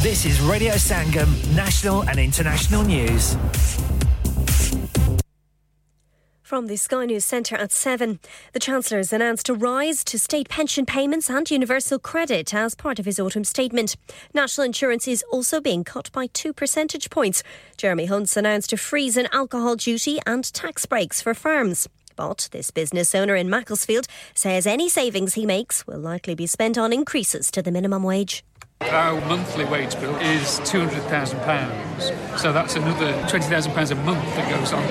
This is Radio Sangam, national and international news. From the Sky News Centre at 7, the Chancellor has announced a rise to state pension payments and universal credit as part of his autumn statement. National insurance is also being cut by two percentage points. Jeremy Hunt's announced a freeze in alcohol duty and tax breaks for firms. But this business owner in Macclesfield says any savings he makes will likely be spent on increases to the minimum wage. Our monthly wage bill is £200,000. So that's another £20,000 a month that goes on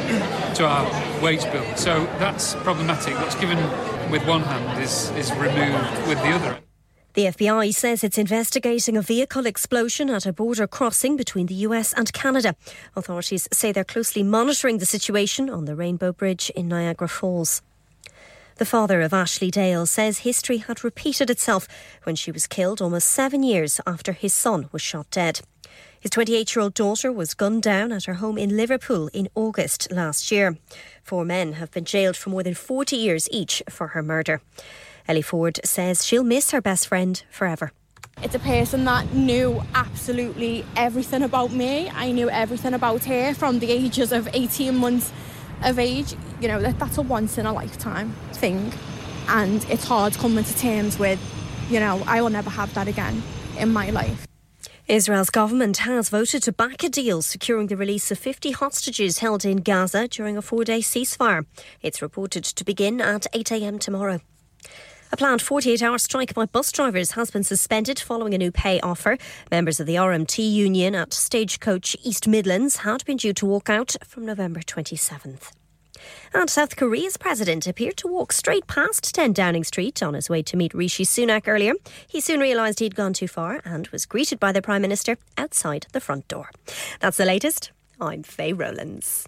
to our wage bill. So that's problematic. What's given with one hand is, is removed with the other. The FBI says it's investigating a vehicle explosion at a border crossing between the US and Canada. Authorities say they're closely monitoring the situation on the Rainbow Bridge in Niagara Falls. The father of Ashley Dale says history had repeated itself when she was killed almost seven years after his son was shot dead. His 28 year old daughter was gunned down at her home in Liverpool in August last year. Four men have been jailed for more than 40 years each for her murder. Ellie Ford says she'll miss her best friend forever. It's a person that knew absolutely everything about me. I knew everything about her from the ages of 18 months of age, you know, that, that's a once in a lifetime thing. And it's hard coming to terms with, you know, I will never have that again in my life. Israel's government has voted to back a deal securing the release of 50 hostages held in Gaza during a four day ceasefire. It's reported to begin at 8am tomorrow. A planned 48 hour strike by bus drivers has been suspended following a new pay offer. Members of the RMT union at Stagecoach East Midlands had been due to walk out from November 27th. And South Korea's president appeared to walk straight past 10 Downing Street on his way to meet Rishi Sunak earlier. He soon realised he'd gone too far and was greeted by the Prime Minister outside the front door. That's the latest. I'm Faye Rowlands.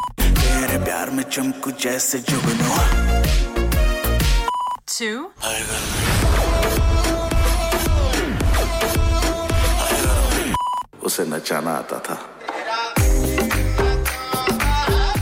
तेरे प्यार में चमकू जैसे जुगनू to उसे नचाना आता था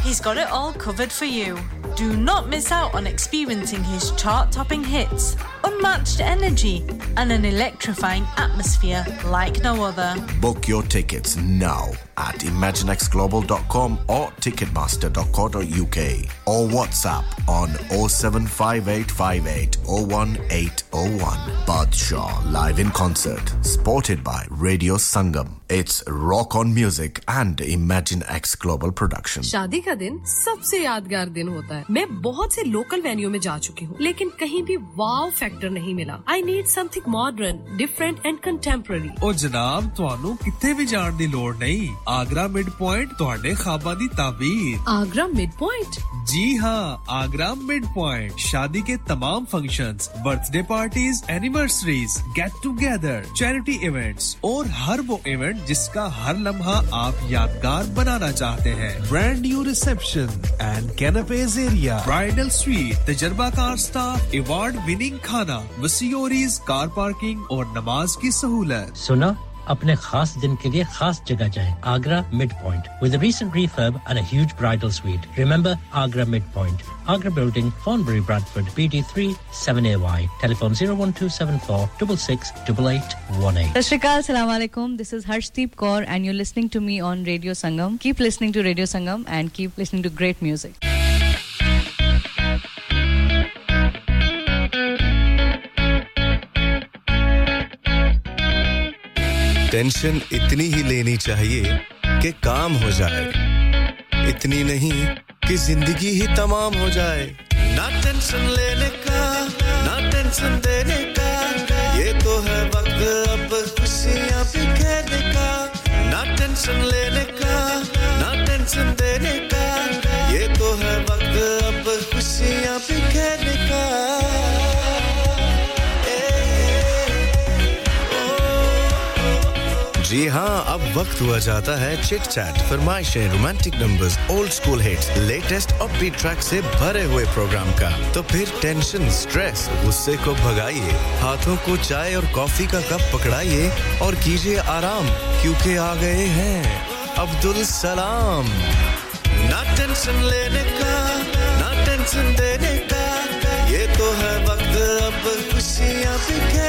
He's got it all covered for you. Do not miss out on experiencing his chart topping hits, unmatched energy, and an electrifying atmosphere like no other. Book your tickets now at imaginexglobal.com or ticketmaster.co.uk or WhatsApp on 07585801801. Badshaw live in concert, supported by Radio Sangam. It's Rock on Music and ImagineX Global Production. शादी का दिन सबसे यादगार दिन होता है मैं बहुत से लोकल वेन्यू में जा चुकी हूँ लेकिन कहीं भी वाव फैक्टर नहीं मिला I need something modern different and contemporary ਉਹ ਜਨਾਬ ਤੁਹਾਨੂੰ ਕਿੱਥੇ ਵੀ ਜਾਣ ਦੀ ਲੋੜ ਨਹੀਂ ਆਗਰਾ ਮਿਡ ਪੁਆਇੰਟ ਤੁਹਾਡੇ ਖਾਬਾਂ ਦੀ ਤਾਬੀਰ आगरा मिड पॉइंट जी हाँ आगरा मिड पॉइंट शादी के तमाम functions, birthday parties anniversaries get together charity events और हर वो इवेंट जिसका हर लम्हा आप यादगार बनाना चाहते हैं brand new reception and कैनपेज area bridal suite तजर्बाकार स्टाफ अवार्ड विनिंग खाना वसीओरीज कार पार्किंग और नमाज की सहूलत सुना अपने खास दिन के लिए खास जगह जाएं Agra mid point with recent refurb and a huge bridal suite remember agra mid point agra building thornbury bradford bd3 7ay telephone 01274 668818 Sat Shri Akal, Assalamu alaikum. This is Harshdeep Kaur and you're listening to me on Radio Sangam. Keep listening to Radio Sangam and keep listening to great music. Tension इतनी ही लेनी चाहिए कि काम हो जाए। इतनी नहीं कि ज़िंदगी ही तमाम हो जाए। ना टेंशन लेने का, ना टेंशन देने का, ये तो है वक्त अब खुशियाँ बिखेरने का। ना टेंशन लेने का, ना टेंशन देने का। जी हाँ अब वक्त हुआ जाता है chit chat फरमाइशें romantic numbers old school hits latest upbeat track से भरे हुए प्रोग्राम का। तो फिर टेंशन स्ट्रेस गुस्से को भगाइए। हाथों को चाय और कॉफ़ी का कप पकड़ाइए और कीजिए आराम, क्योंकि आ गए हैं अब्दुल सलाम। ना टेंशन लेने का, ना टेंशन देने का, ये तो है वक्त, अब खुशियाँ बिखेरने का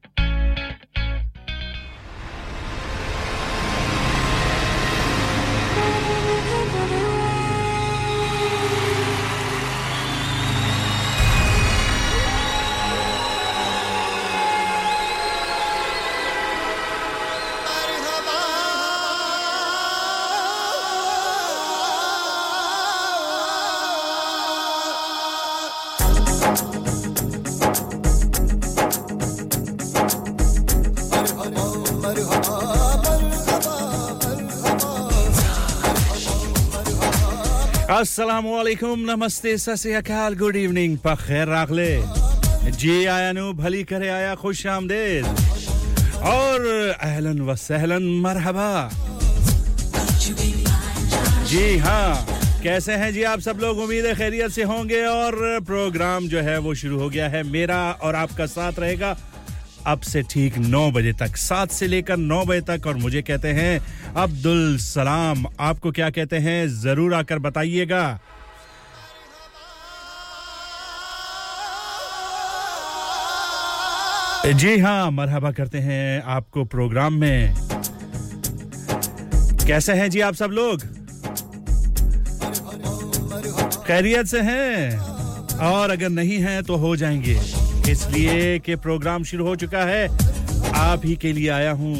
अस्सलाम वालेकुम नमस्ते सत गुड इवनिंग पखेर राखले जी आया नु भली करे आया खुश आमदेद और अहलन व सहलन मरहबा जी हाँ कैसे हैं जी आप सब लोग उम्मीद है खैरियत से होंगे और प्रोग्राम जो है वो शुरू हो गया है मेरा और आपका साथ रहेगा अब से ठीक नौ बजे तक, सात से लेकर नौ बजे तक, और मुझे कहते हैं, अब्दुल सलाम, आपको क्या कहते हैं, ज़रूर आकर बताइएगा। जी हाँ मरहबा करते हैं आपको प्रोग्राम में। कैसे हैं जी आप सब लोग? खैरियत से हैं? और अगर नहीं हैं तो हो जाएँगे। इसलिए कि प्रोग्राम शुरू हो चुका है। आप ही के लिए आया हूँ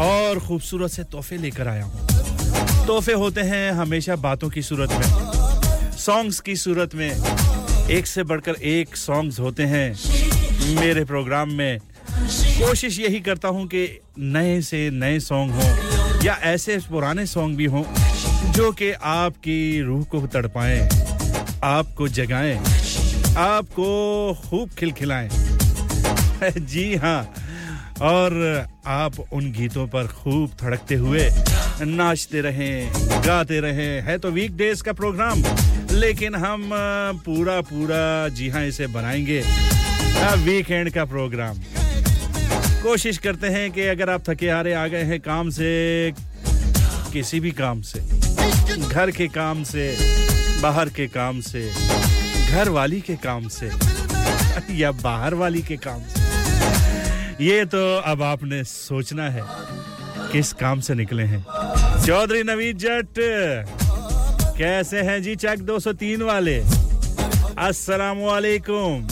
और खूबसूरत से तोहफे लेकर आया हूँ। तोहफे होते हैं हमेशा बातों की सूरत में सॉन्ग्स की सूरत में। एक से बढ़कर एक सॉन्ग्स होते हैं मेरे प्रोग्राम में। कोशिश यही करता हूँ कि नए से नए सॉन्ग हों या ऐसे पुराने सॉन्ग भी हों जो कि आपकी रूह को तड़पाएँ, आपको जगाएँ। आपको खूब खिलखिलाएँ। जी हाँ। और आप उन गीतों पर खूब थड़कते हुए नाचते रहें, गाते रहें। है तो वीक डेज़ का प्रोग्राम लेकिन हम पूरा पूरा जी हाँ इसे बनाएँगे। वीकेंड का प्रोग्राम कोशिश करते हैं कि अगर आप थके हारे आ गए हैं काम से, किसी भी काम से, घर के काम से, बाहर के काम से घर वाली के काम से। या बाहर वाली के काम से। ये तो अब आपने सोचना है किस काम से निकले हैं। चौधरी नवीद जट, कैसे हैं जी चक 203 वाले? अस्सलाम वालेकुम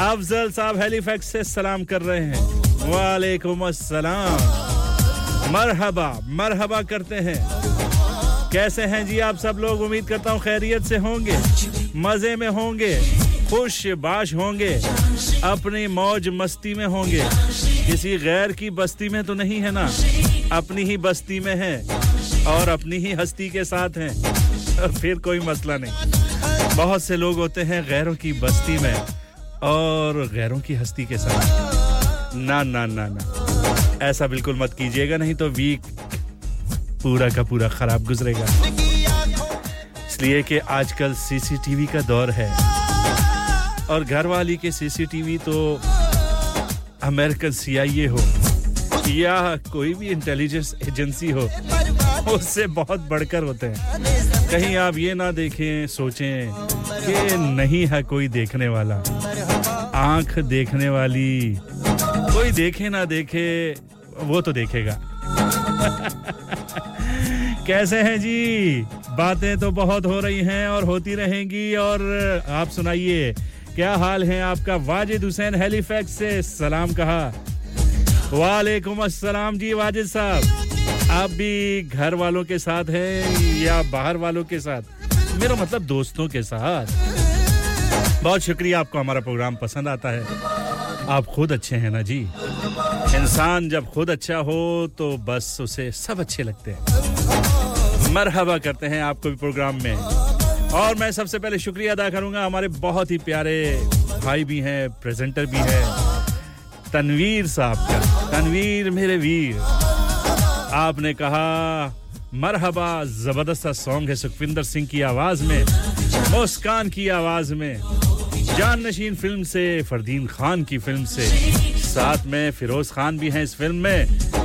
अफजल साहब हेलीफैक्स से सलाम कर रहे हैं। वालेकुम अस्सलाम। मरहबा मरहबा करते हैं। कैसे हैं जी आप सब लोग? उम्मीद करता हूँ खैरियत से होंगे। मज़े में होंगे खुश बाश होंगे, अपनी मौज मस्ती में होंगे। किसी गैर की बस्ती में तो नहीं है ना? अपनी ही बस्ती में है और अपनी ही हस्ती के साथ हैं। फिर कोई मसला नहीं। बहुत से लोग होते हैं गैरों की बस्ती में और गैरों की हस्ती के साथ। ना ना ना ना। ऐसा बिल्कुल मत कीजिएगा, नहीं तो वीक पूरा का पूरा खराब गुजरेगा। इसलिए कि आजकल सीसीटीवी का दौर है। और घर वाली के सीसीटीवी तो अमेरिकन सीआईए हो, या कोई भी इंटेलिजेंस एजेंसी हो, उससे बहुत बढ़कर होते हैं। कहीं आप ये ना देखें, सोचें कि नहीं है कोई देखने वाला। आँख देखने वाली, कोई देखे ना देखे, वो तो देखेगा। कैसे हैं जी? बातें तो बहुत हो रही हैं और होती रहेंगी और आप सुनाइए, क्या हाल है आपका? वाजिद हुसैन हेलीफैक्स से सलाम कहा। वालेकुम अस्सलाम जी वाजिद साहब। आप भी घर वालों के साथ हैं या बाहर वालों के साथ? मेरा मतलब दोस्तों के साथ। बहुत शुक्रिया, आपको हमारा प्रोग्राम पसंद आता है। आप खुद अच्छे हैं ना जी? इंसान जब खुद अच्छा हो तो बस उसे सब अच्छे लगते हैं। मरहबा करते हैं आपको भी प्रोग्राम में। और मैं सबसे पहले शुक्रिया अदा करूँगा। हमारे बहुत ही प्यारे भाई भी हैं प्रेजेंटर भी हैं। तनवीर साहब का। तनवीर, मेरे वीर। आपने कहा, मरहबा ज़बरदस्त सॉन्ग है सुखविंदर सिंह की आवाज़ में, मुस्कान की आवाज़ में जान नशीन फ़िल्म से, फरदीन खान की फ़िल्म से। साथ में फिरोज खान भी हैं इस फ़िल्म में।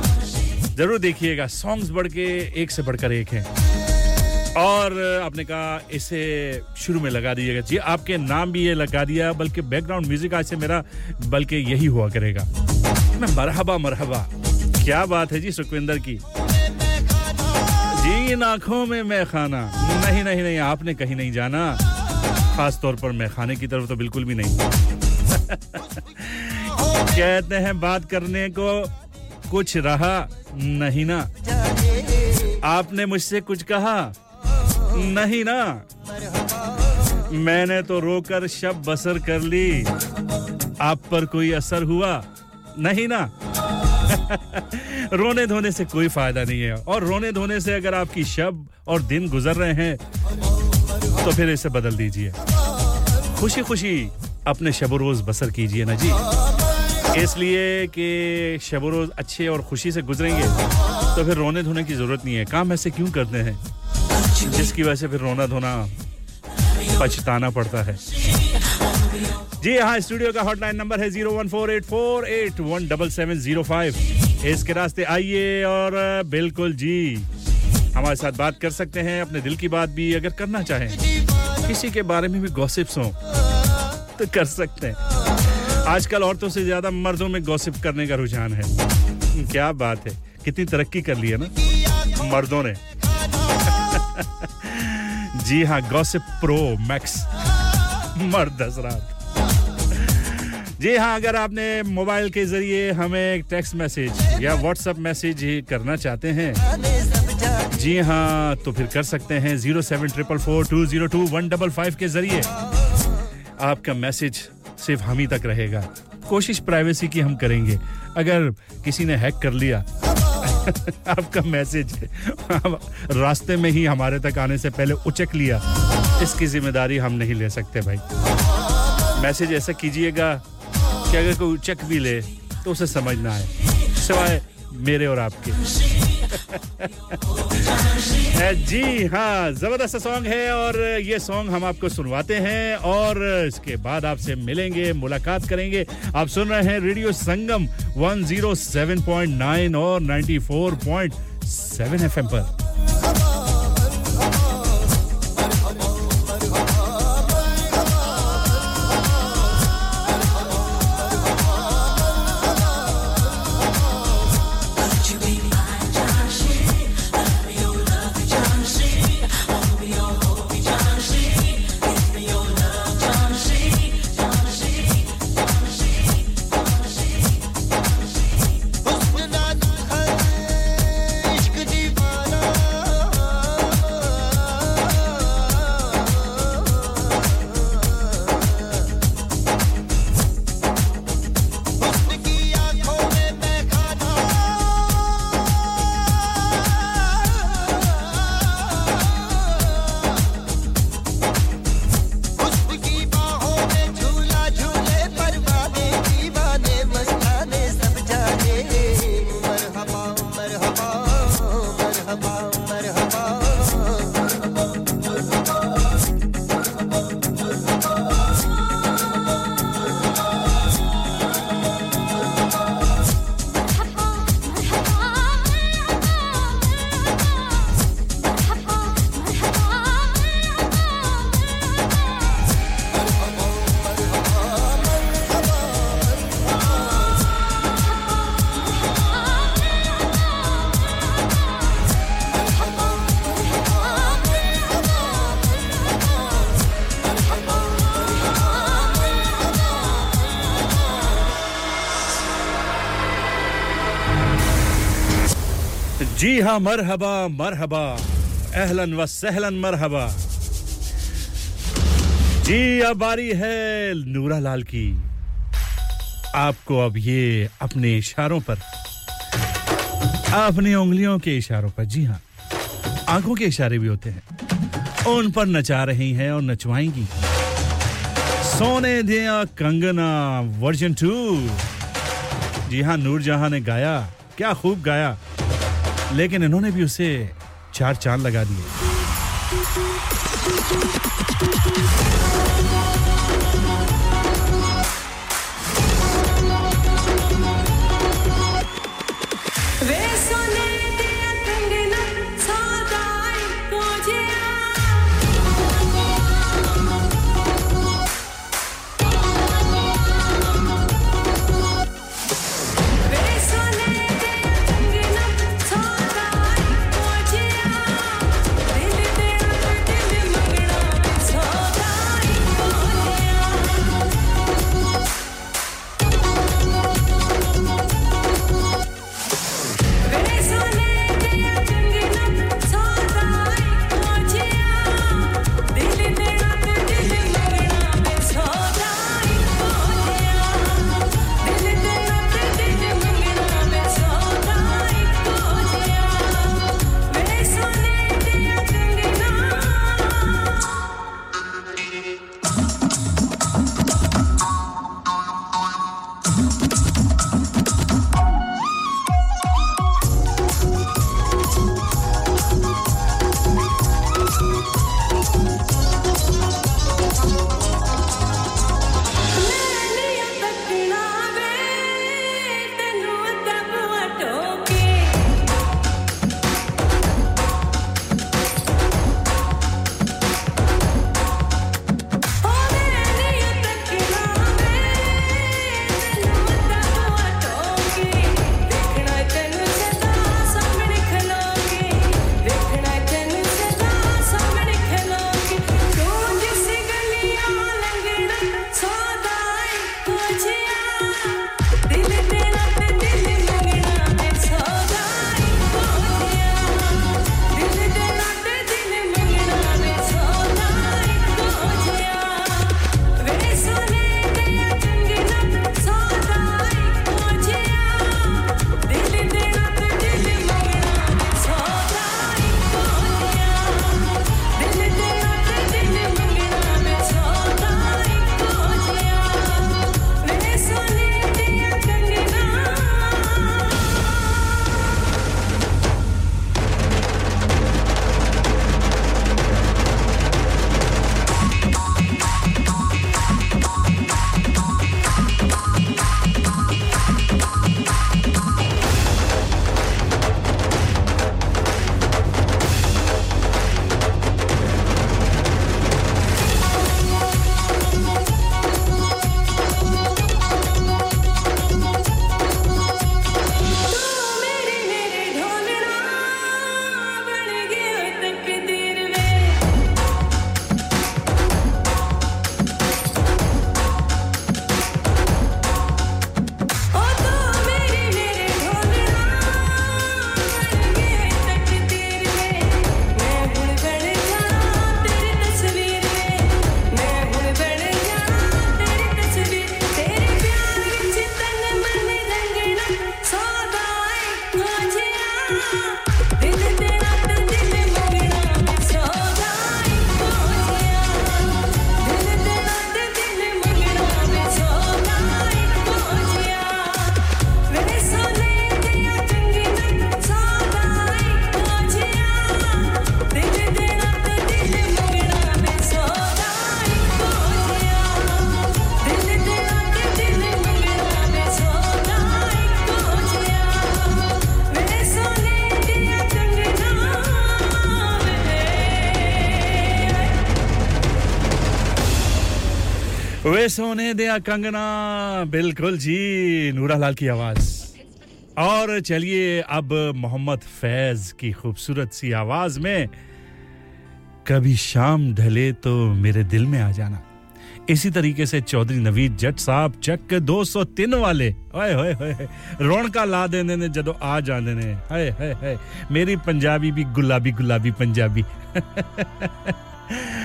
ज़रूर देखिएगा। सॉन्ग्स बढ़ के एक से बढ़कर एक हैं। और आपने कहा, इसे शुरू में लगा दीजिएगा। जी, आपके नाम भी ये लगा दिया, बल्कि बैकग्राउंड म्यूज़िक आज से मेरा बल्कि यही हुआ करेगा। मरहबा मरहबा। क्या बात है जी सुखविंदर की। जी इन आँखों में मैं खाना नहीं नहीं नहीं, आपने कहीं नहीं जाना। खास तौर पर मैं खाने की तरफ़ तो बिल्कुल भी नहीं। कहते हैं, बात करने को कुछ रहा नहीं ना। आपने मुझसे कुछ कहा नहीं ना। मैंने तो रोकर शब बसर कर ली। आप पर कोई असर हुआ नहीं ना। रोने धोने से कोई फ़ायदा नहीं है। और रोने धोने से अगर आपकी शब और दिन गुजर रहे हैं तो फिर इसे बदल दीजिए। खुशी खुशी अपने शब रोज बसर कीजिए ना जी। इसलिए कि शब रोज अच्छे और खुशी से गुजरेंगे तो फिर रोने धोने की ज़रूरत नहीं है। काम ऐसे क्यों करते हैं? जिसकी वजह से फिर रोना धोना पछताना पड़ता है। जी हाँ स्टूडियो का हॉटलाइन नंबर है zero one four eight four eight one double seven zero five. इसके रास्ते आइए और बिल्कुल जी, हमारे साथ बात कर सकते हैं, अपने दिल की बात भी अगर करना चाहें, किसी के बारे में भी गॉसिप्स हो तो कर सकते हैं। आजकल औरतों से ज़्यादा मर्दों में गॉसिप करने का रुझान है। क्या बात है। कितनी तरक्की कर ली है ना मर्दों ने। जी हाँ गॉसिप प्रो मैक्स मर्द हजरात। जी हाँ अगर आपने मोबाइल के ज़रिए हमें एक टेक्स्ट मैसेज या व्हाट्सएप मैसेज करना चाहते हैं, जी हाँ तो फिर कर सकते हैं। Zero seven triple four two zero two one double five के ज़रिए आपका मैसेज सिर्फ़ हम ही तक रहेगा। कोशिश प्राइवेसी की हम करेंगे। अगर किसी ने हैक कर लिया, आपका मैसेज रास्ते में ही हमारे तक आने से पहले उचक लिया, इसकी ज़िम्मेदारी हम नहीं ले सकते भाई। मैसेज ऐसा कीजिएगा कि अगर कोई उचक भी ले तो उसे समझ ना आए सिवाय मेरे और आपके। जी हाँ ज़बरदस्त सॉन्ग है और ये सॉन्ग हम आपको सुनवाते हैं और इसके बाद आपसे मिलेंगे, मुलाकात करेंगे। आप सुन रहे हैं रेडियो संगम 107.9 और 94.7 एफएम पर। जी हाँ मरहबा मरहबा। अहलन व सहलन मरहबा। जी, अब बारी है नूरा लाल की। आपको अब ये अपने इशारों पर। अपनी उंगलियों के इशारों पर। जी हाँ आँखों के इशारे भी होते हैं। उन पर नचा रही हैं और नचवाएँगी। सोने दिया कंगना, वर्जन टू। जी हाँ नूरजहां ने गाया। क्या खूब गाया। लेकिन इन्होंने भी उसे चार चाँद लगा दिए। सोने दिया कंगना। बिल्कुल जी नूरा लाल की आवाज़। और चलिए अब मोहम्मद फैज की खूबसूरत सी आवाज़ में, कभी शाम ढले तो मेरे दिल में आ जाना। इसी तरीके से चौधरी नवीद जट साहब चक 203 वाले। ओए होए होए रौनका ला देने ने, जदों आ जांदे ने। हाय हाय हाय। मेरी पंजाबी भी, गुलाबी गुलाबी पंजाबी।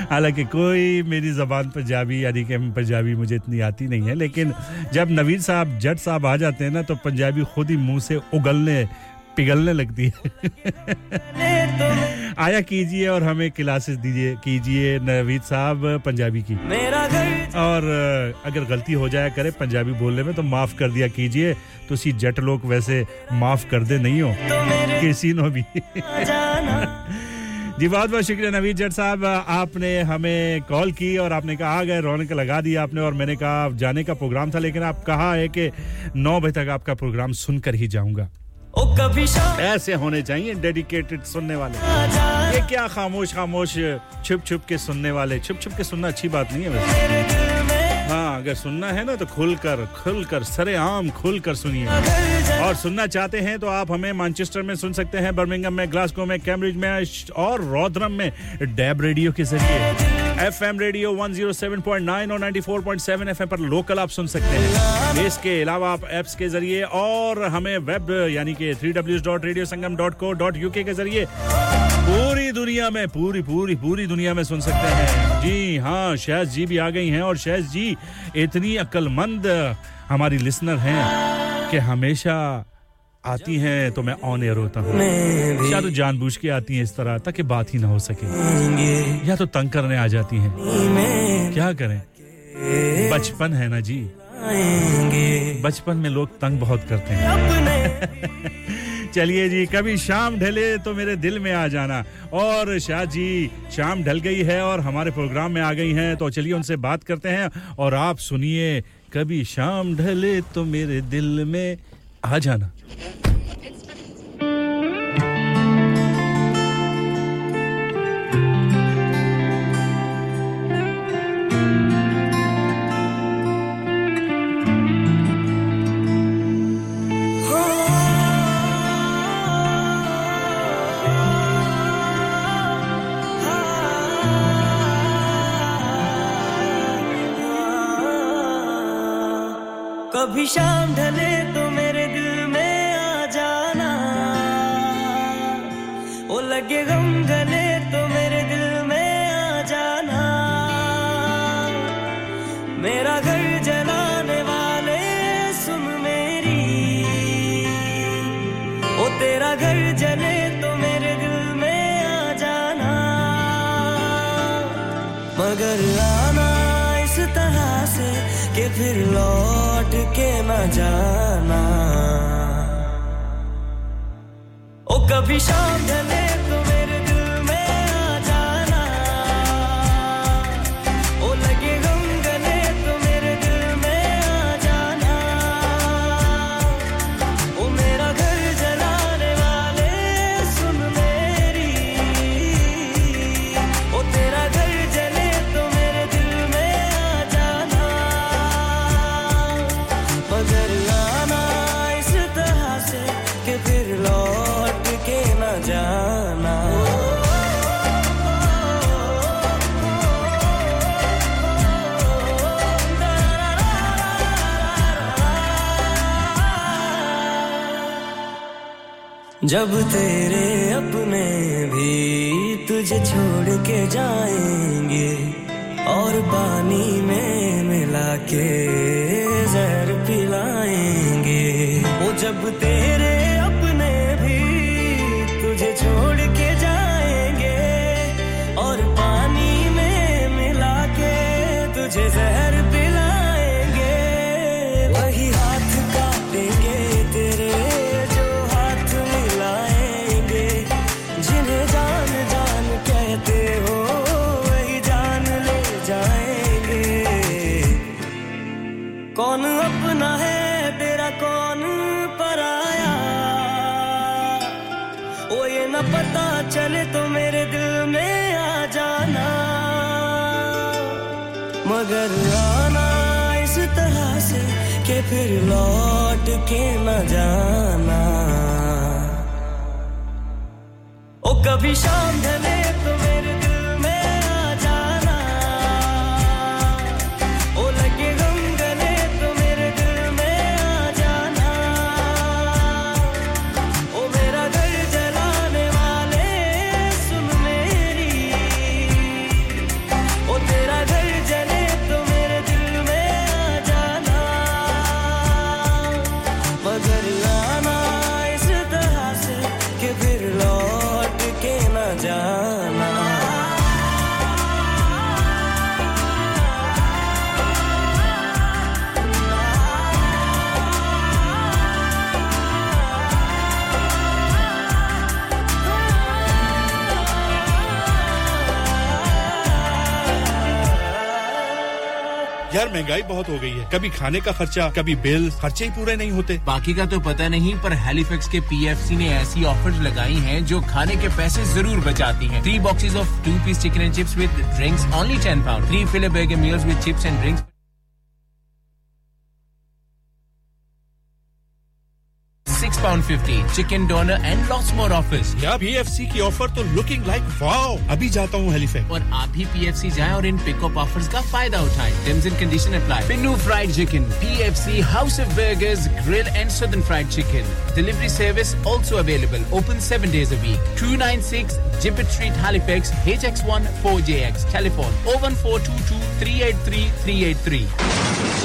हालाँकि कोई मेरी ज़बान पंजाबी यानी कि पंजाबी मुझे इतनी आती नहीं है लेकिन जब नवीद साहब जट साहब आ जाते हैं ना तो पंजाबी खुद ही मुँह से उगलने पिघलने लगती है। आया कीजिए और हमें क्लासेस दीजिए कीजिए नवीद साहब पंजाबी की। और अगर गलती हो जाया करे पंजाबी बोलने में तो माफ़ कर दिया कीजिए। तो सी जट लोग वैसे माफ़ कर दे नहीं हो किसी नो भी। जी बहुत बहुत शुक्रिया नवीद जट साहब। आपने हमें कॉल की और आपने कहा आ गए रौनक लगा दी आपने और मैंने कहा जाने का प्रोग्राम था लेकिन आप कहा है कि नौ बजे तक आपका प्रोग्राम सुनकर ही जाऊँगा। ऐसे होने चाहिए डेडिकेटेड सुनने वाले। ये क्या खामोश खामोश छुप छुप के सुनने वाले। छुप छुप के सुनना अच्छी बात नहीं है वैसे। हाँ अगर सुनना है ना तो खुलकर खुलकर सरे आम खुलकर सुनिए। और सुनना चाहते हैं तो आप हमें मैनचेस्टर में सुन सकते हैं बर्मिंगम में ग्लासगो में कैम्ब्रिज में, और रोदरम में डैब रेडियो के ज़रिए। एफ़ एम रेडियो 107.9 और 94.7 एफएम पर लोकल आप सुन सकते हैं। इसके अलावा आप एप्स के ज़रिए, और हमें वेब यानी कि three W dot radio Sangam dot co dot UK के ज़रिए पूरी दुनिया में पूरी पूरी पूरी दुनिया में सुन सकते हैं। जी हाँ शहज जी भी आ गई हैं और शहज जी इतनी अक्लमंद हमारी लिसनर हैं कि हमेशा आती हैं तो मैं ऑन एयर होता हूँ। या तो जानबूझ के आती हैं इस तरह ताकि बात ही ना हो सके। या तो तंग करने आ जाती हैं। क्या करें? बचपन है ना जी। बचपन में लोग तंग बहुत करते हैं। चलिए जी, कभी शाम ढले तो मेरे दिल में आ जाना। और शाह जी, शाम ढल गई है और हमारे प्रोग्राम में आ गई हैं तो चलिए उनसे बात करते हैं। और आप सुनिए, कभी शाम ढले तो मेरे दिल में आ जाना। कभी शाम ढले तो मेरे दिल में आ जाना। वो लगे गम गले तो मेरे दिल में आ जाना। मेरा घर जलाने वाले सुन मेरी। वो तेरा घर जले तो मेरे दिल में आ जाना। मगर आना इस तरह से कि फिर लौट के न जाना। ओ कभी शाम ढले जब तेरे अपने भी तुझे छोड़ के जाएँगे और पानी में मिला के जहर पिलाएँगे, वो जब तेरे मगर आना इस तरह से कि फिर लौट के न जाना। ओ कभी शाम ढले महँगाई बहुत हो गई है। कभी खाने का खर्चा, कभी बिल खर्चे ही पूरे नहीं होते। बाकी का तो पता नहीं, पर हेलीफेक्स के पीएफसी ने ऐसी ऑफ़र लगाई है जो खाने के पैसे ज़रूर बचाती है। Three boxes of two piece chicken and chips with drinks only ten pound three fillet burger meals with chips and drinks six pound fifty. Chicken doner and lots more offers. Yeah, PFC की offer तो looking like wow. अभी जाता हूँ Halifax और आप भी PFC जाएँ और इन पिकअप ऑफर्स का फ़ायदा उठाएँ. Terms and condition apply. Pinu Fried Chicken, PFC House of Burgers, Grill and Southern Fried Chicken. Delivery service also available. Open seven days a week. 296 Gibbet Street, Halifax, HX1 4JX. Telephone 01422 383 383.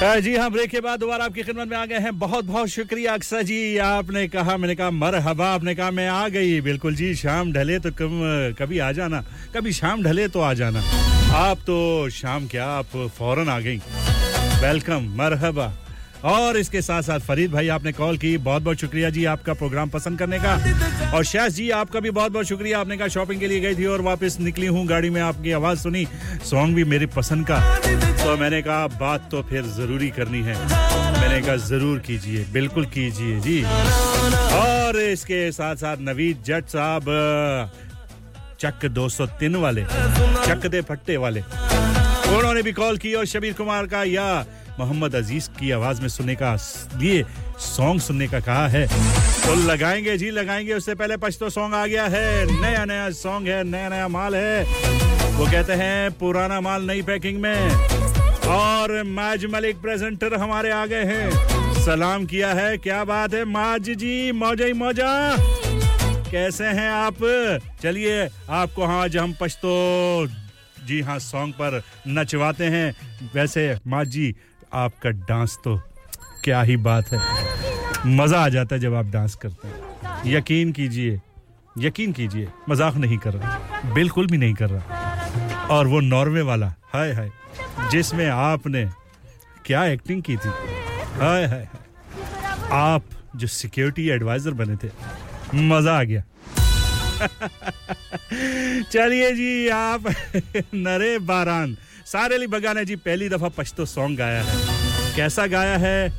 जी हाँ break के बाद दोबारा आपकी खिदमत में आ गए हैं। बहुत बहुत शुक्रिया अक्सर जी। आपने कहा, मैंने कहा मर हवा आपने कहा, मैं आ गई। बिल्कुल जी, शाम ढले तो कम, कभी आ जाना, कभी शाम ढले तो आ जाना। आप तो शाम क्या, आप फ़ौरन आ गई। वेलकम, मरहबा। और इसके साथ साथ फरीद भाई, आपने कॉल की। बहुत बहुत शुक्रिया जी आपका प्रोग्राम पसंद करने का। और शाह जी, आपका भी बहुत बहुत शुक्रिया। आपने कहा शॉपिंग के लिए गई थी और वापस निकली हूँ। गाड़ी में आपकी आवाज़ सुनी। सॉन्ग भी मेरी पसंद का। तो मैंने कहा, बात तो फिर ज़रूरी करनी है। मैंने कहा, ज़रूर कीजिए। बिल्कुल कीजिए जी। और इसके साथ साथ नवीद जट साहब, चक 203 वाले, चक दे फट्टे वाले। उन्होंने भी कॉल की और शबीर कुमार का, या मोहम्मद अज़ीज़ की आवाज़ में सुनने का लिए सॉन्ग सुनने का कहा है। तो लगाएँगे जी, लगाएँगे, उससे पहले पछतो सॉन्ग आ गया है। नया नया सॉन्ग है, नया नया माल है। वो कहते हैं, पुराना माल नई पैकिंग में। और माज मलिक प्रेजेंटर हमारे आ गए हैं। सलाम किया है, क्या बात है माज जी, मौजा ही मौजा। कैसे हैं आप? चलिए, आपको हाँ आज हम पछतो जी हाँ सॉन्ग पर नचवाते हैं। वैसे माँ जी आपका डांस तो क्या ही बात है। मज़ा आ जाता है जब आप डांस करते हैं। यकीन कीजिए यकीन कीजिए, मज़ाक नहीं कर रहा, बिल्कुल भी नहीं कर रहा। और वो नॉर्वे वाला, हाय हाय, जिसमें आपने क्या एक्टिंग की थी? हाय हाय आप जो सिक्योरिटी एडवाइजर बने थे, मज़ा आ गया। चलिए जी, आप नरे बारान सारे अली बगा ने जी पहली दफ़ा पश्तो सॉन्ग गाया है। कैसा गाया है?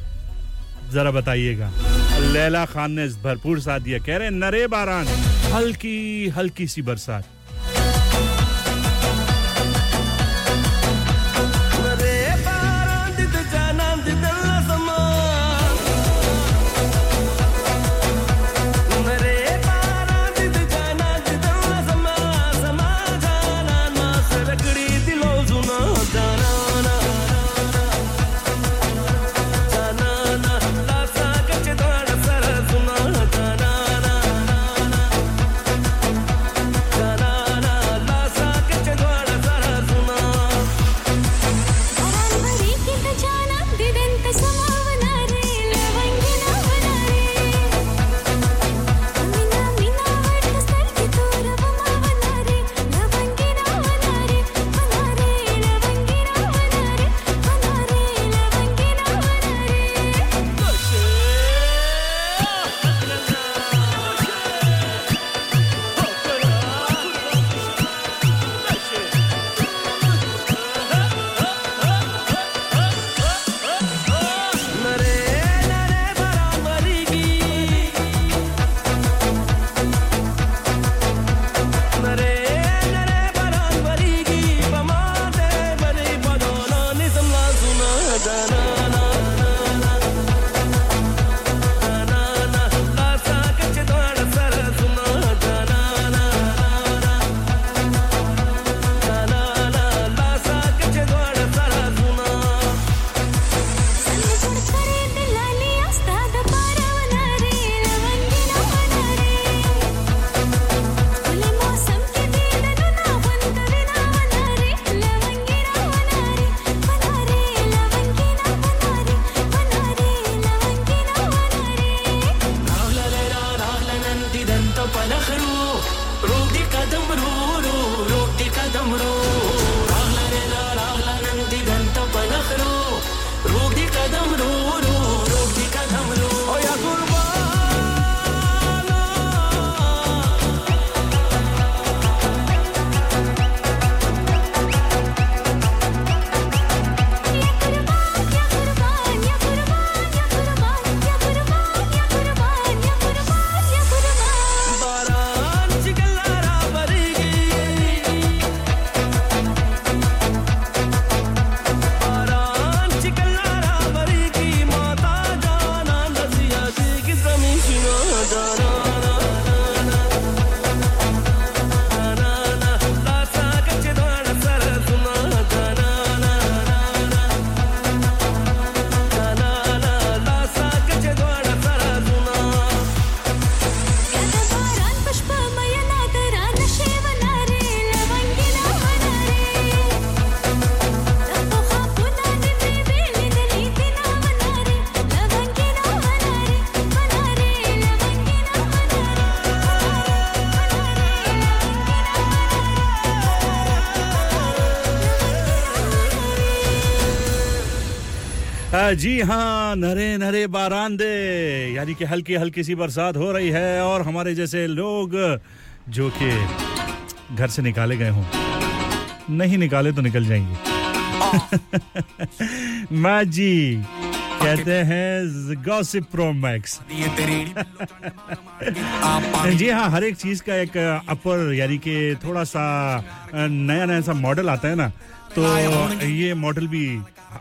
जरा बताइएगा। लैला खान ने भरपूर साथ दिया। कह रहे नरे बारान हल्की हल्की सी बरसात। जी हाँ नरे नरे बारांदे। यानी कि हल्की हल्की सी बरसात हो रही है और हमारे जैसे लोग जो कि घर से निकाले गए हों। नहीं निकाले तो निकल जाएँगे। माँ जी, कहते हैं गॉसिप प्रो मैक्स जी हाँ हर एक चीज़ का एक अपर यानी कि थोड़ा सा नया नया सा मॉडल आता है ना। तो ये मॉडल भी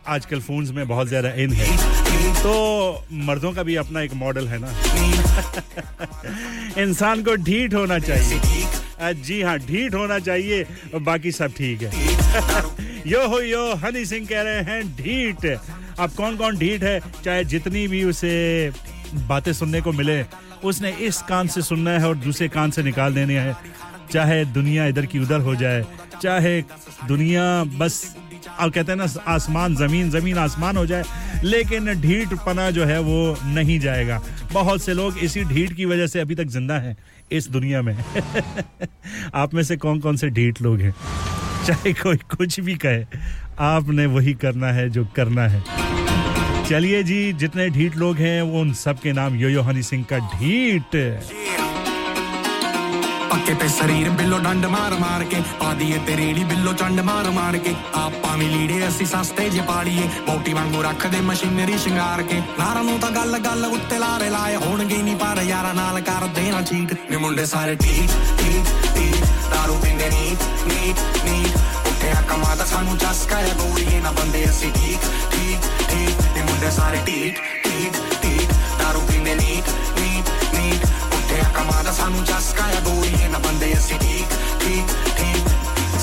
आजकल फोन्स में बहुत ज़्यादा इन है। तो मर्दों का भी अपना एक मॉडल है ना। इंसान को ढीठ होना चाहिए। जी हाँ ढीठ होना चाहिए। बाकी सब ठीक है। यो हो यो, हनी सिंह कह रहे हैं, ढीठ। अब कौन कौन ढीठ है? चाहे जितनी भी उसे बातें सुनने को मिले, उसने इस कान से सुनना है और दूसरे कान से निकाल देने है। चाहे दुनिया इधर की उधर हो जाए, चाहे दुनिया बस और कहते हैं ना, आसमान, ज़मीन ज़मीन आसमान हो जाए, लेकिन ढीठ पना जो है वो नहीं जाएगा। बहुत से लोग इसी ढीठ की वजह से अभी तक ज़िंदा हैं इस दुनिया में। आप में से कौन कौन से ढीठ लोग हैं? चाहे कोई कुछ भी कहे, आपने वही करना है जो करना है। चलिए जी, जितने ढीठ लोग हैं वो उन सब के नाम यो यो हनी सिंह का ढीठ। ਪੱਕੇ ਤੇ ਸਰੀਰ ਬਿੱਲੋ ਡੰਡ ਮਾਰ ਮਾਰ ਕੇ ਪਾ ਦਈਏ ਤੇ ਰੇੜੀ ਬਿੱਲੋ ਚੰਡ ਮਾਰ ਮਾਰ ਕੇ ਆਪਾਂ ਵੀ ਲੀੜੇ ਅਸੀਂ ਸਸਤੇ ਜੇ ਪਾੜੀਏ ਬੋਟੀ ਵਾਂਗੂ ਰੱਖਦੇ ਮਸ਼ੀਨਰੀ ਸ਼ਿੰਗਾਰ ਕੇ ਨਾਰਾਂ ਨੂੰ ਤਾਂ ਗੱਲ ਗੱਲ ਉੱਤੇ ਲਾਰੇ ਲਾਏ ਹੋਣਗੇ ਨਹੀਂ ਪਰ ਯਾਰਾਂ ਨਾਲ ਕਰਦੇ ਨਾ ਚੀਟ ਨੇ ਮੁੰਡੇ ਸਾਰੇ ਟੀਟ ਟੀਟ ਟੀਟ ਦਾਰੂ ਪੀਂਦੇ ਨੀਟ ਨੀਟ ਨੀਟ ਉੱਠਿਆ ਕਮਾਦਾ ਸਾਨੂੰ ਚਸਕਾ ਹੈ ਗੋਲੀਏ ਨਾ ਬੰਦੇ ਅਸੀਂ ਠੀਕ ਠੀਕ ਠੀਕ ਨੇ ਮੁੰਡੇ ਸਾਰੇ ਟੀਟ ਟੀਟ ਕਮਾਦਾ ਸਾਨੂੰ ਚਸਕਾ ਹੈ ਗੋਲੀਏ ਨਾ ਬੰਦੇ ਅਸੀਂ ਠੀਕ ਠੀਕ ਠੀਕ।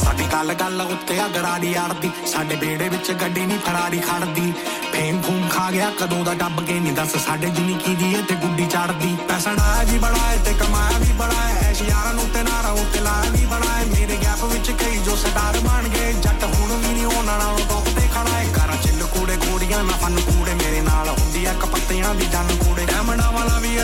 ਸਾਡੀ ਗੱਲ ਗੱਲ ਉੱਤੇ ਅਗਰਾੜੀ ਅੜਦੀ ਸਾਡੇ ਬੇੜੇ ਵਿੱਚ ਗੱਡੀ ਨਹੀਂ ਫਰਾਰੀ ਖੜਦੀ। ਫੇਮ ਫੂਮ ਖਾ ਗਿਆ, ਕਦੋਂ ਦਾ ਡੱਬ ਕੇ ਨਹੀਂ ਦੱਸ ਸਾਡੇ ਜਿਨੀ ਕੀ ਦੀ ਤੇ ਗੁੱਡੀ ਚੜਦੀ। ਪੈਸਾ ਨਾ ਜੀ ਬੜਾ ਤੇ ਕਮਾਇਆ ਵੀ ਬੜਾ ਐਸ਼ ਯਾਰਾਂ ਨੂੰ ਤੇ ਨਾਰਾ ਉੱਤੇ ਲਾਇਆ ਵੀ ਬੜਾ ਮੇਰੇ ਗੈਪ ਵਿੱਚ ਕਈ ਜੋ ਸਟਾਰ ਬਣ ਗਏ, ਜੱਟ ਹੁਣ ਵੀ ਨਹੀਂ ਉਹਨਾਂ ਨਾਲੋਂ ਟੌਪ ਤੇ ਖੜਾ ਹੈ ਘਰਾਂ ਚ ਲਕੂੜੇ ਗੋੜੀਆਂ ਨਾ ਫਨ ਕੂੜੇ ਮੇਰੇ ਨਾਲ ਹੁੰਦੀ ਐ ਕਪੱਤਿਆਂ ਦੀ ਜਨ ਕੂੜੇ ਡੈਮੰਡਾਂ ਵਾਲਾ ਵੀ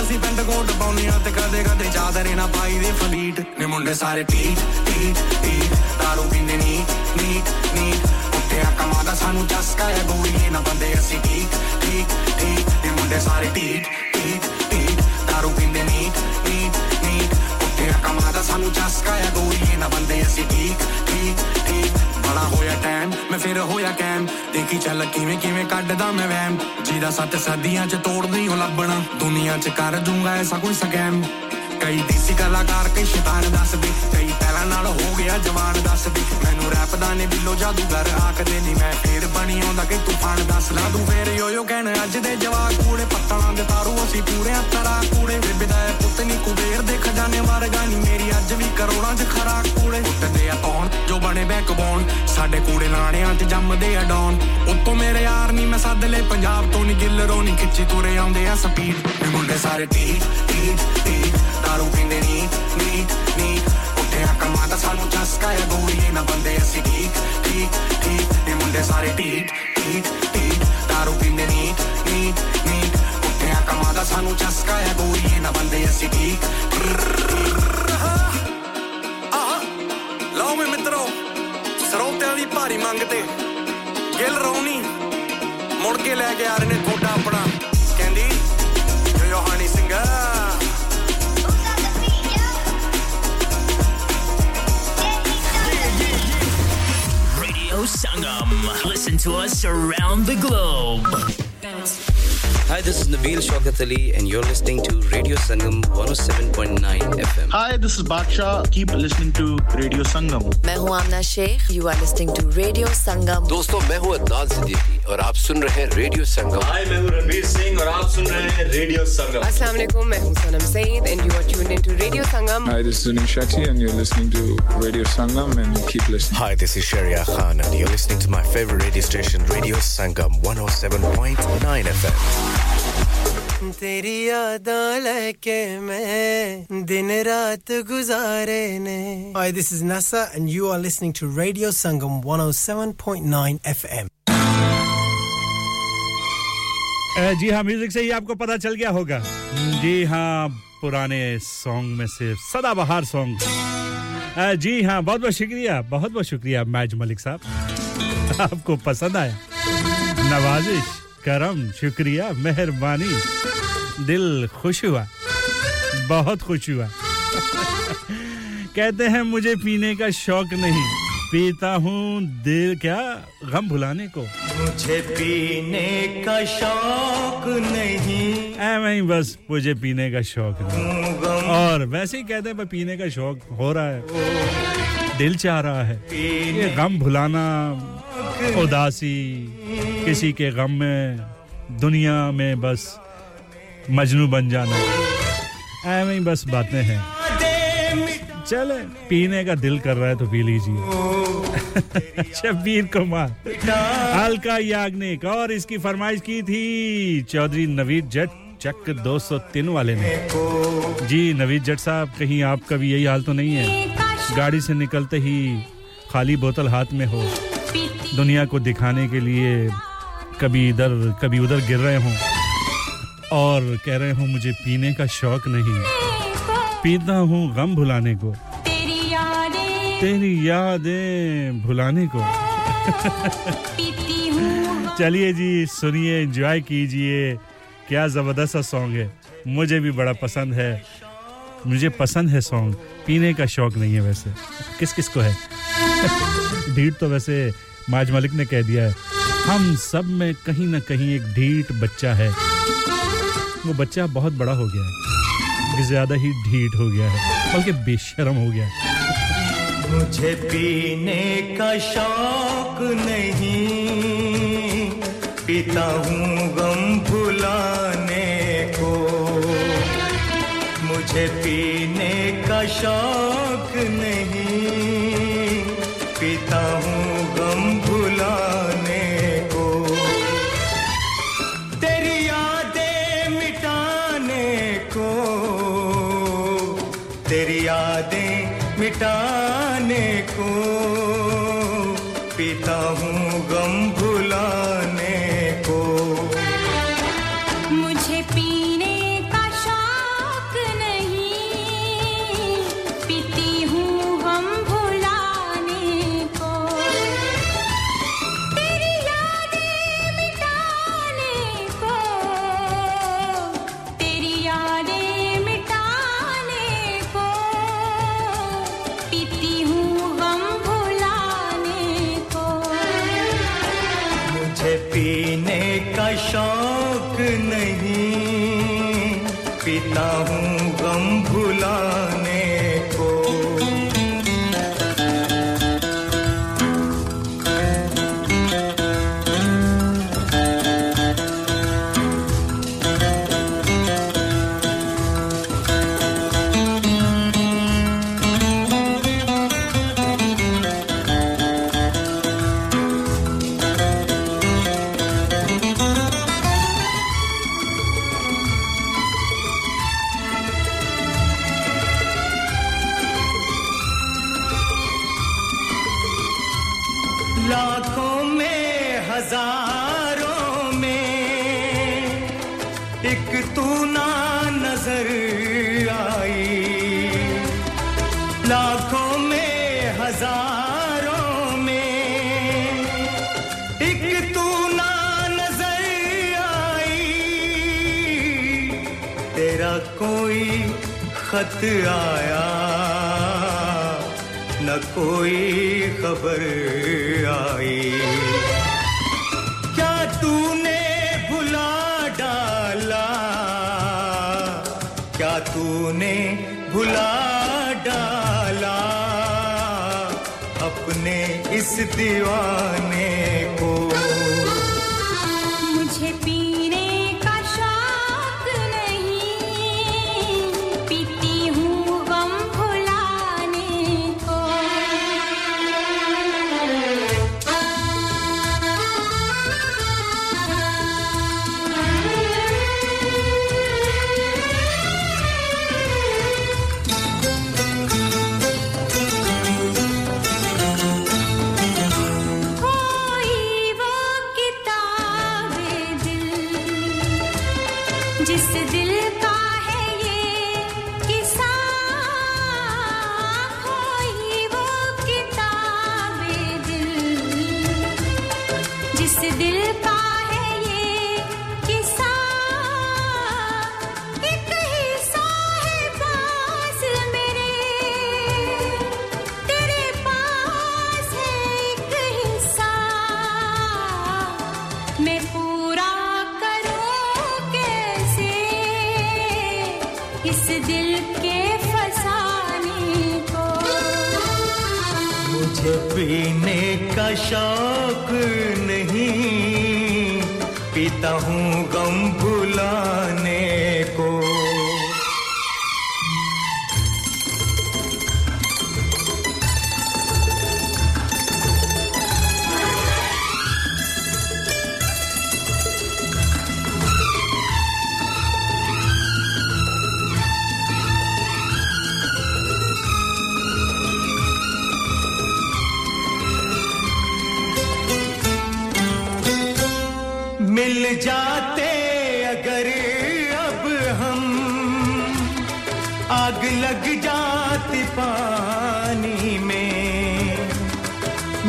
ਅਸੀਂ ਪਿੰਡ ਕੋਟ ਪਾਉਣੀਆਂ ਤੇ ਕਦੇ ਕਦੇ ਚਾਦਰੇ ਨਾ ਪਾਈ ਦੇ ਫਲੀਟ। ਨੇ ਮੁੰਡੇ ਸਾਰੇ ਟੀਟ ਟੀਟ ਟੀਟ ਦਾਰੂ ਪੀਂਦੇ ਨੀਟ ਨੀਟ ਨੀਟ ਉੱਠਿਆ ਕਮਾਦਾ ਸਾਨੂੰ ਚਸਕਾ ਹੈ ਗੋਲੀਏ ਨਾ ਬੰਦੇ ਅਸੀਂ ਠੀਕ ਠੀਕ ਠੀਕ। ਨੇ ਮੁੰਡੇ ਸਾਰੇ ਟੀਟ ਟੀਟ ਟੀਟ ਦਾਰੂ ਪੀਂਦੇ ਨੀਟ ਨੀਟ ਨੀਟ ਉੱਠਿਆ ਕਮਾਦਾ ਸਾਨੂੰ ਚਸਕਾ ਹੈ ਗੋਲੀਏ ਨਾ ਬੰਦੇ ਅਸੀਂ ਠੀਕ ਠੀਕ ਠੀਕ। ਬੜਾ ਹੋਇਆ ਟਾਈਮ ਮੈਂ ਫਿਰ ਹੋਇਆ ਕੈਮ ਦੇਖੀ ਚੱਲ ਕਿਵੇਂ ਕਿਵੇਂ ਕੱਢਦਾ ਮੈਂ ਵੈਮ ਜਿਹਦਾ ਸੱਤ ਸਦੀਆਂ ਚ ਤੋੜਦੀ ਹੋ ਲੱਭਣਾ। ਦੁਨੀਆ ਚ ਕਰ ਦੂੰਗਾ ਐਸਾ ਕੋਈ ਸਕੈਮ ਕਈ ਦੇਸੀ ਕਲਾਕਾਰ ਕਈ ਸ਼ੈਤਾਨ ਦੱਸਦੇ, ਕਈ ਪਹਿਲਾਂ ਨਾਲ ਹੋ ਗਿਆ ਜਵਾਨ ਦੱਸਦੇ। ਮੈਨੂੰ ਰੈਪ ਦਾ ਨੇ ਬਿੱਲੋ ਜਾਦੂਗਰ ਆਖਦੇ ਨਹੀਂ ਮੈਂ ਫੇਰ ਬਣੀ ਆਉਂਦਾ ਕਿ ਤੂਫਾਨ ਦੱਸ ਲਾ। ਦੂੰ ਫੇਰ ਯੋ ਯੋ ਕਹਿਣ, ਅੱਜ ਦੇ ਜਵਾਕ ਕੂੜੇ ਪੱਤਲਾਂ ਦੇ ਤਾਰੂ, ਅਸੀਂ ਪੂਰੇ ਤਰਾ ਕੂੜੇ ਬੇਬੇ ਦਾ ਪੁੱਤ ਨਹੀਂ ਕੁਬੇਰ ਦੇ ਖਜ਼ਾਨੇ ਵਰਗਾ ਨਹੀਂ ਮੇਰੀ ਅੱਜ ਵੀ ਕਰੋੜਾਂ 'ਚ ਖਰਾਕ ਕੂੜੇ। ਉੱਟਦੇ ਆ ਤੌਣ ਜੋ ਬਣੇ ਬੈਕਬੋਨ ਸਾਡੇ ਕੂੜੇ ਲਾਣਿਆਂ 'ਚ ਜੰਮਦੇ ਆ ਡੌਨ ਉੱਤੋਂ ਮੇਰੇ ਯਾਰ ਨਹੀਂ ਮੈਂ ਸੱਦ ਲੈ ਪੰਜਾਬ ਤੋਂ ਨਹੀਂ ਗਿੱਲਰੋਂ ਨਹੀਂ ਖਿੱਚੀ ਤੁਰੇ ਆਉਂਦੇ ਆ ਸਪੀਡ। ਇਹ ਮੁੰਡੇ ਸਾਰੇ ਟੀਟ ਟੀਟ ਟੀਟ ਦਾਰੂ ਪੀਂਦੇ ਨੀਟ ਨੀਟ ਨੀਟ ਉੱਠਿਆ ਕਮਾਦਾ ਸਾਨੂੰ ਚਸਕਾ ਹੈ ਗੋਲੀਏ ਨਾ ਬੰਦੇ ਅਸੀਂ ਠੀਕ ਠੀਕ ਠੀਕ ਇਹ ਮੁੰਡੇ ਸਾਰੇ ਟੀਟ ਟੀਟ ਟੀਟ ਦਾਰੂ ਪੀਂਦੇ ਨੀਟ ਨੀਟ ਨੀਟ ਉੱਠਿਆ ਕਮਾਦਾ ਸਾਨੂੰ ਚਸਕਾ ਹੈ ਗੋਲੀਏ ਨਾ ਬੰਦੇ ਅਸੀਂ ਠੀਕ ਲਓ ਮੇ ਮਿੱਤਰੋ ਸਰੋਤਿਆਂ ਦੀ ਭਾਰੀ ਮੰਗ ਤੇ ਗਿਲ ਰੌਣੀ ਮੁੜ ਕੇ ਲੈ ਕੇ ਆ ਰਹੇ ਨੇ ਤੁਹਾਡਾ ਆਪਣਾ Sangam. Listen to us around the globe. Hi, this is Nabil Shaukat Ali, and you're listening to Radio Sangam 107.9 FM. Hi, this is Baksha. Keep listening to Radio Sangam. मैं हूँ Aamna Shaikh you are listening to radio Sangam दोस्तों मैं हूँ अदनान सिद्दीकी और आप सुन रहे हैं रेडियो संगम हाय मैं हूँ रणवीर सिंह और आप सुन रहे हैं रेडियो संगम अस्सलाम वालेकुम मैं हूँ Sanam Saeed and you are tuned into radio Sangam Hi, this is Zunin Shetty, and you're listening to Radio Sangam, and keep listening. Hi, this is Sharia Khan, and you're listening to my favorite radio station, Radio Sangam 107.9 FM. तेरी यादां लेके मैं दिन रात गुजारे ने Hi, this is Nasa, and you are listening to Radio Sangam 107.9 FM. जी हाँ music से ही आपको पता चल गया होगा। जी हाँ पुराने सॉन्ग में से सदाबहार सॉन्ग जी हाँ बहुत बहुत शुक्रिया बहुत बहुत शुक्रिया, मैज मलिक साहब। आपको पसंद आया? नवाजिश, करम, शुक्रिया, मेहरबानी। दिल खुश हुआ, बहुत खुश हुआ। कहते हैं, मुझे पीने का शौक नहीं। पीता हूँ दिल क्या? गम भुलाने को। मुझे पीने का शौक नहीं। ऐ बस मुझे पीने का शौक नहीं। और वैसे ही कहते हैं पीने का शौक हो रहा है। दिल चाह रहा है। ये गम भुलाना उदासी किसी के गम में दुनिया में बस मजनू बन जाना। ऐਵੇਂ ही बस बातें हैं। चले। पीने का दिल कर रहा है तो पी लीजिए। शब्बीर कुमार। हल्का याग्निक, और इसकी फरमाइश की थी चौधरी नवीद जट, चक 203 वाले ने। जी, नवीद जट साहब, कहीं आपका भी यही हाल तो नहीं है? गाड़ी से निकलते ही खाली बोतल हाथ में हो। दुनिया को दिखाने के लिए कभी इधर, कभी उधर गिर रहे हों। और कह रहे हो, मुझे पीने का शौक नहीं। पीता हूँ गम भुलाने को। तेरी यादें। तेरी यादें भुलाने को। चलिए जी सुनिए एंजॉय कीजिए। क्या ज़बरदस्त सा सॉन्ग है। मुझे भी बड़ा पसंद है। मुझे पसंद है सॉन्ग पीने का शौक नहीं है वैसे। किस किस को है? ढीठ तो वैसे माज मलिक ने कह दिया है। हम सब में कहीं ना कहीं एक ढीठ बच्चा है। वो बच्चा बहुत बड़ा हो गया है। ज़्यादा ही ढीठ हो गया है, बल्कि बेशरम हो गया है। मुझे पीने का शौक नहीं, पीता हूँ गम भुलाने को। मुझे पीने का शौक नहीं यादें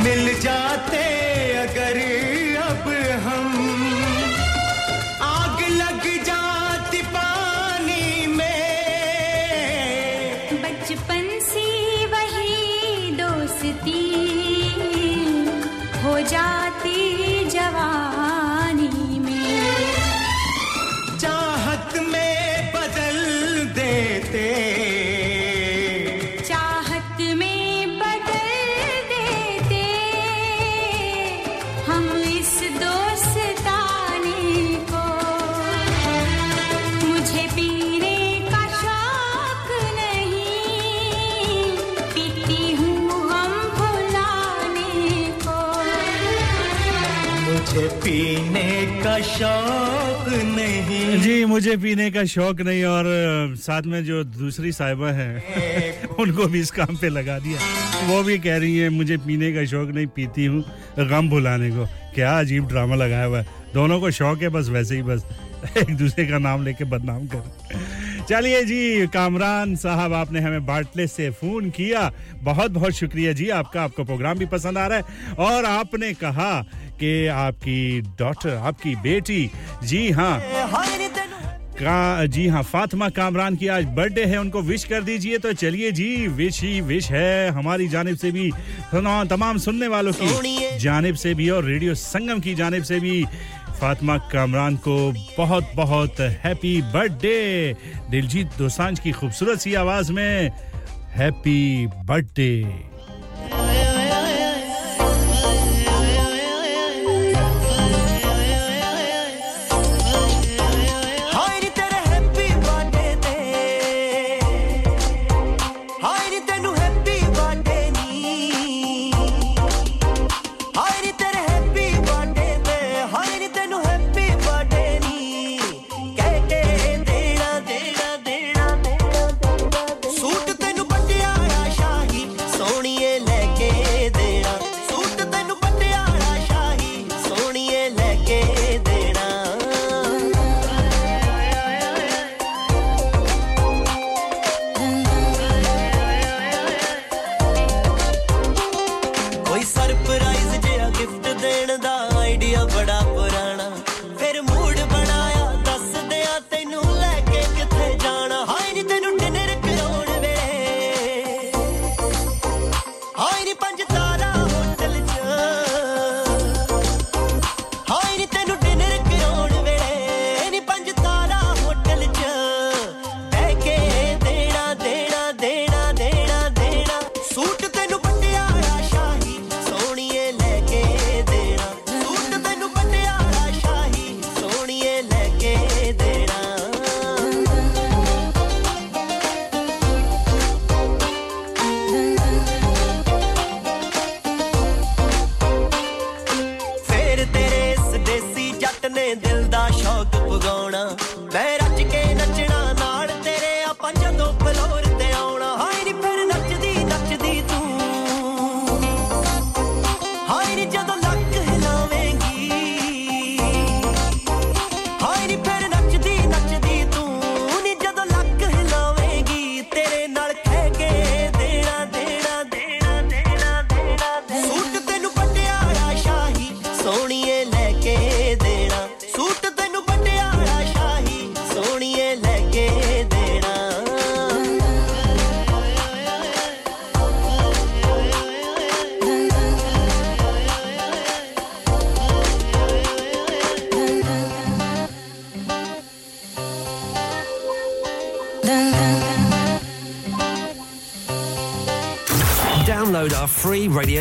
मिल जाते मुझे पीने का शौक नहीं और साथ में जो दूसरी साहिबा हैं, उनको भी इस काम पे लगा दिया। वो भी कह रही हैं, मुझे पीने का शौक नहीं, पीती हूँ गम भुलाने को। क्या अजीब ड्रामा लगाया हुआ है। दोनों को शौक है, बस वैसे ही बस एक दूसरे का नाम लेके बदनाम कर चलिए जी, कामरान साहब, आपने हमें बाटले से फ़ोन किया। बहुत बहुत शुक्रिया जी, आपका आपको प्रोग्राम भी पसंद आ रहा है। और आपने कहा कि आपकी डॉटर आपकी बेटी। जी हाँ। का जी हाँ फातिमा कामरान की आज बर्थडे है उनको विश कर दीजिए। तो चलिए जी विश ही विश है हमारी जानिब से भी तमाम सुनने वालों की जानिब से भी और रेडियो संगम की जानिब से भी। फातिमा कामरान को बहुत बहुत हैप्पी बर्थडे दिलजीत दोसांझ की खूबसूरत सी आवाज़ में happy birthday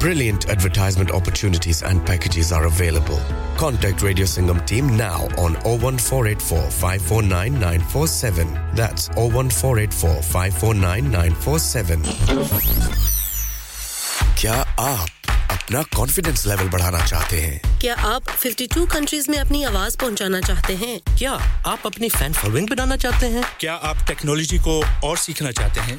Brilliant advertisement opportunities and packages are available. Contact Radio Singham team now on 01484 549 947. That's 01484 549 947. क्या आप अपना कॉन्फिडेंस लेवल बढ़ाना चाहते हैं क्या आप 52 कंट्रीज़ में अपनी आवाज़ पहुंचाना चाहते हैं क्या आप अपनी फ़ैन फॉलोइंग बनाना चाहते हैं क्या आप टेक्नोलॉजी को और सीखना चाहते हैं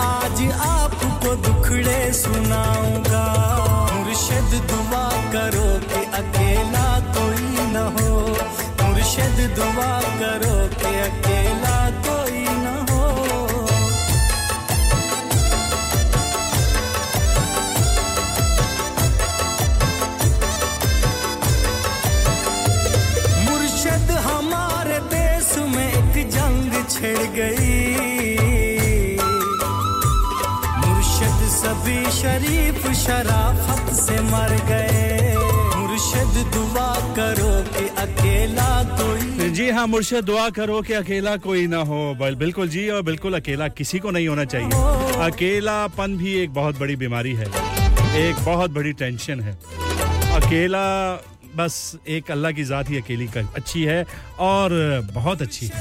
आज आपको दुखड़े सुनाऊँगा। मुर्शद दुआ करो कि अकेला कोई न हो। मुर्शद दुआ करो कि अकेला शराफत से मर गए। मुर्शिद दुआ करो कि अकेला कोई जी हाँ मुर्शद दुआ करो कि अकेला कोई ना हो। बिल्कुल जी और बिल्कुल अकेला किसी को नहीं होना चाहिए। अकेलापन भी एक बहुत बड़ी बीमारी है। एक बहुत बड़ी टेंशन है। अकेला बस एक अल्लाह की ज़ात ही अकेली का अच्छी है और बहुत अच्छी है।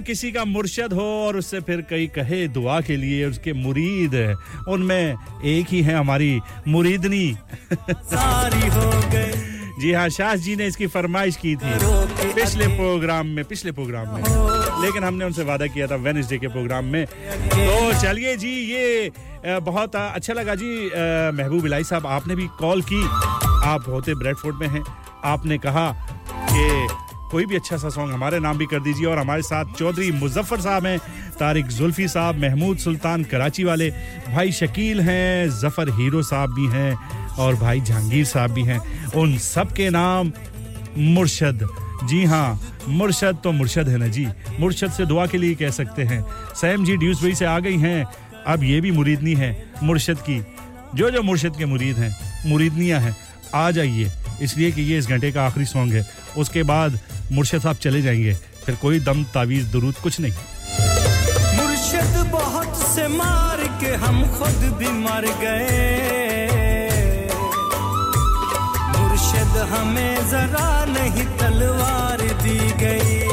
किसी का मुर्शद हो और उससे फिर कई कहे दुआ के लिए उसके मुरीद उनमें एक ही है हमारी मुरीदनी। सारी हो गई। जी हाँ शाह जी ने इसकी फरमाइश की थी पिछले प्रोग्राम में पिछले प्रोग्राम में। लेकिन हमने उनसे वादा किया था वेनसडे के प्रोग्राम में। तो चलिए जी ये बहुत अच्छा लगा जी। महबूब इलाई साहब आपने भी कॉल की। आप होते ब्रेडफोर्ड में हैं। आपने कहा कि कोई भी अच्छा सा सॉन्ग हमारे नाम भी कर दीजिए और हमारे साथ चौधरी मुजफ्फर साहब हैं, तारिक जुल्फी साहब, महमूद सुल्तान कराची वाले भाई शकील हैं, ज़फ़र हीरो साहब भी हैं और भाई जहांगीर साहब भी हैं। उन सब के नाम मुर्शद। जी हाँ मुर्शद तो मुर्शद है ना जी? मुर्शद से दुआ के लिए कह सकते हैं। सैम जी ड्यूस ड्यूसबरी से आ गई हैं। अब ये भी मुरीदनी है, मुर्शद की। जो जो मुर्शद के मुरीद हैं, मुरीदनियाँ हैं, आ जाइए। इसलिए कि ये इस घंटे का आखिरी सॉन्ग है। उसके बाद मुर्शद साहब चले जाएँगे। फिर कोई दम, तावीज, दुरूद कुछ नहीं। मुर्शद बहुत से मार के हम खुद भी मर गए। मुर्शद हमें जरा नहीं तलवार दी गई।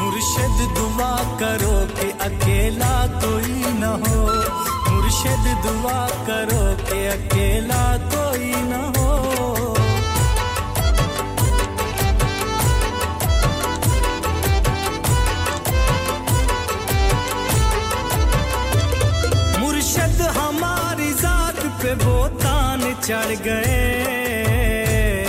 मुर्शद दुआ करो कि अकेला कोई न हो। मुर्शद दुआ करो कि अकेला कोई न हो। चढ़ गए।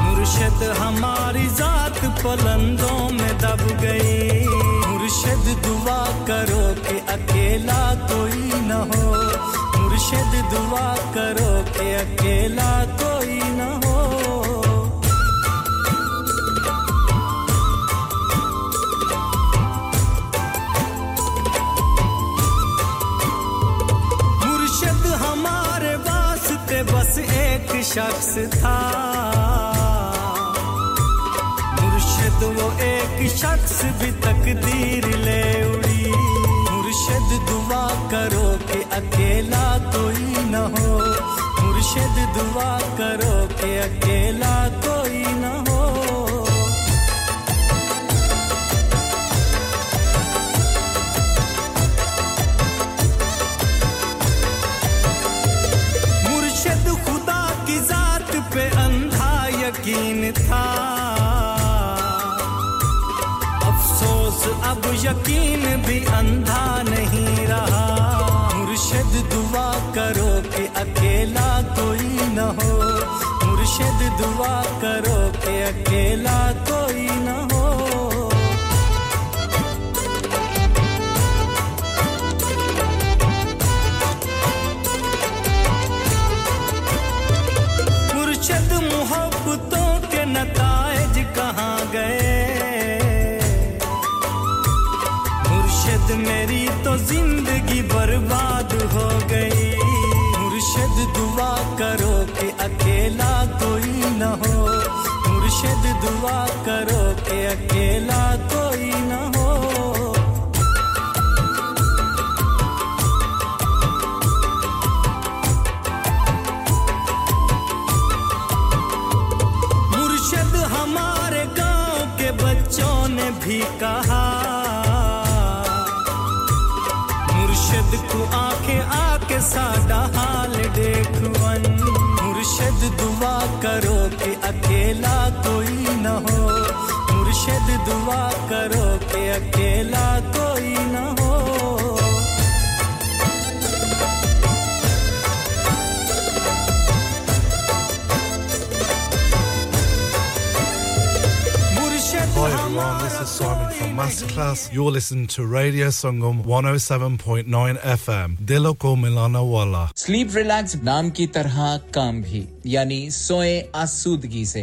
मुर्शद हमारी जात पलंदों में दब गई। मुर्शद दुआ करो कि अकेला कोई न हो। मुर्शद दुआ करो कि अकेला कोई न हो। शख्स था। मुर्शद वो एक शख्स भी तकदीर ले उड़ी। मुर्शद दुआ करो कि अकेला कोई न हो। मुर्शद दुआ करो कि अकेला कोई न हो। यकीन भी अंधा नहीं रहा। मुर्शद दुआ करो कि अकेला कोई न हो। मुर्शद दुआ करो कि अकेला कोई बर्बाद हो गई। मुर्शद दुआ करो कि अकेला कोई न हो। मुर्शद दुआ करो कि अकेला कोई अकेला कोई न हो मुर्शद दुआ करो कि अकेला कोई न हो Hi everyone, this is Simon from Masterclass. You're listening to Radio Sangam 107.9 FM. Dilo ko milana wala. Sleep relax नाम की तरह काम भी यानी सोए आसूदगी से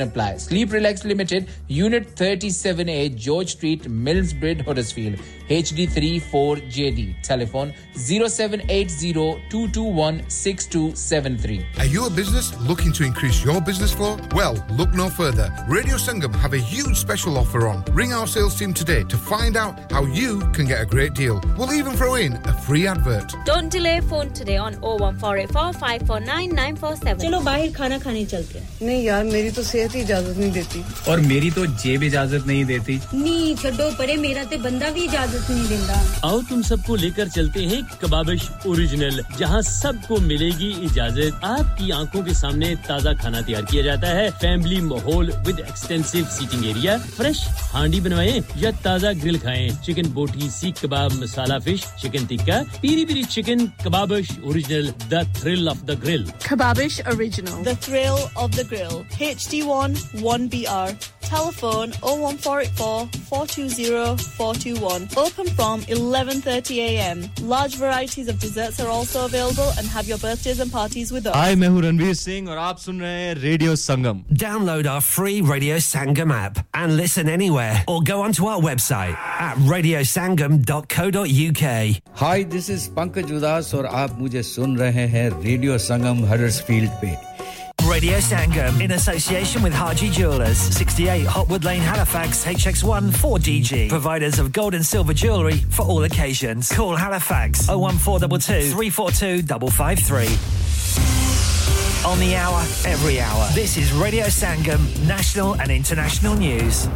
apply. Sleep Relax Limited, Unit 37A, George Street, Millsbridge, Huddersfield. HD34JD. Telephone 0780 Are you a business looking to increase your business flow? Well, look no further. Radio Sangam have a huge special offer on. Ring our sales team today to find out how you can get a great deal. We'll even throw in a free advert. Don't delay phone today on 01484 549 947. चलो बाहर खाना खाने चलते हैं नहीं यार मेरी तो सेहत ही इजाजत नहीं देती और मेरी तो जेब इजाजत नहीं देती नहीं छोड़ो परे मेरा ते बंदा भी आओ तुम सबको लेकर चलते हैं कबाबिश ओरिजिनल जहाँ सबको मिलेगी इजाज़त। आपकी आँखों के सामने ताज़ा खाना तैयार किया जाता है। फैमिली माहौल with extensive seating area fresh handi बनवाए या ताज़ा ग्रिल खाएँ। Chicken boti seekh kebab masala fish chicken tikka peri peri chicken Kababish original the thrill of the grill Kababish original the thrill of the grill H D one one B R telephone o one four eight four four two zero four two one Open from 11:30 a.m. Large varieties of desserts are also available and have your birthdays and parties with us. हाय मैं हूं रणवीर सिंह और आप सुन रहे हैं radio Sangam Download our free Radio Sangam app and listen anywhere or go onto our website at radiosangam.co.uk. Hi this is Pankaj Udhas और आप मुझे सुन रहे हैं रेडियो संगम हडर्सफील्ड पे Radio Sangam in association with Haji Jewelers, 68 Hotwood Lane, Halifax, HX1 4DG. Providers of gold and silver jewellery for all occasions. Call Halifax 01422 342 553. On the hour, every hour. This is Radio Sangam, national and international news.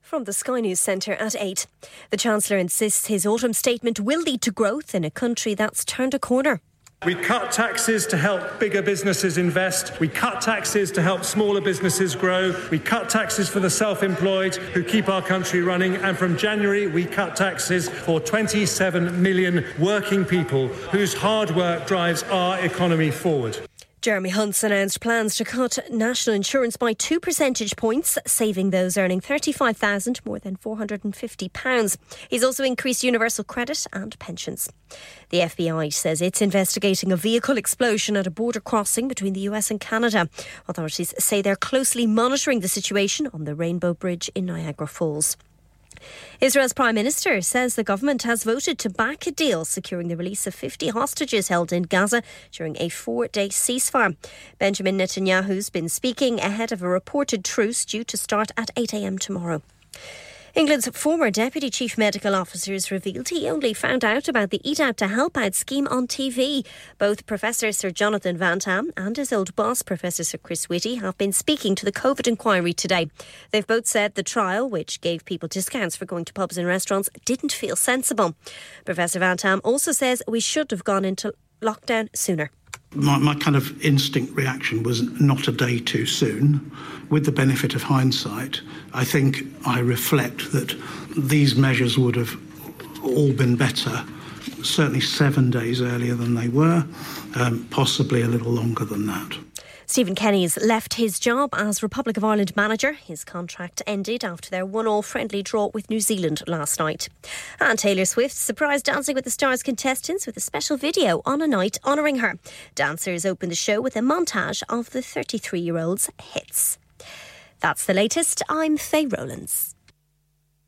From the Sky News Centre at 8. The Chancellor insists his autumn statement will lead to growth in a country that's turned a corner. We cut taxes to help bigger businesses invest. We cut taxes to help smaller businesses grow. We cut taxes for the self employed who keep our country running. And from January, we cut taxes for 27 million working people whose hard work drives our economy forward. Jeremy Hunt's announced plans to cut national insurance by two percentage points, saving those earning £35,000 more than 450 pounds. He's also increased universal credit and pensions. The FBI says it's investigating a vehicle explosion at a border crossing between the US and Canada. Authorities say they're closely monitoring the situation on the Rainbow Bridge in Niagara Falls. Israel's Prime Minister says the government has voted to back a deal securing the release of 50 hostages held in Gaza during a four day ceasefire. Benjamin Netanyahu's been speaking ahead of a reported truce due to start at 8am tomorrow. England's former Deputy Chief Medical Officer has revealed he only found out about the Eat Out to Help Out scheme on TV. Both Professor Sir Jonathan Van Tam and his old boss, Professor Sir Chris Whitty, have been speaking to the COVID inquiry today. They've both said the trial, which gave people discounts for going to pubs and restaurants, didn't feel sensible. Professor Van Tam also says we should have gone into lockdown sooner. My, my kind of instinct reaction was not a day too soon. With the benefit of hindsight, I think I reflect that these measures would have all been better, certainly seven days earlier than they were, um, possibly a little longer than that. Stephen Kenny's left his job as Republic of Ireland manager. His contract ended after their one all friendly draw with New Zealand last night. And Taylor Swift surprised Dancing with the Stars contestants with a special video on a night honouring her. Dancers opened the show with a montage of the 33 year old's hits. That's the latest. I'm Faye Rowlands.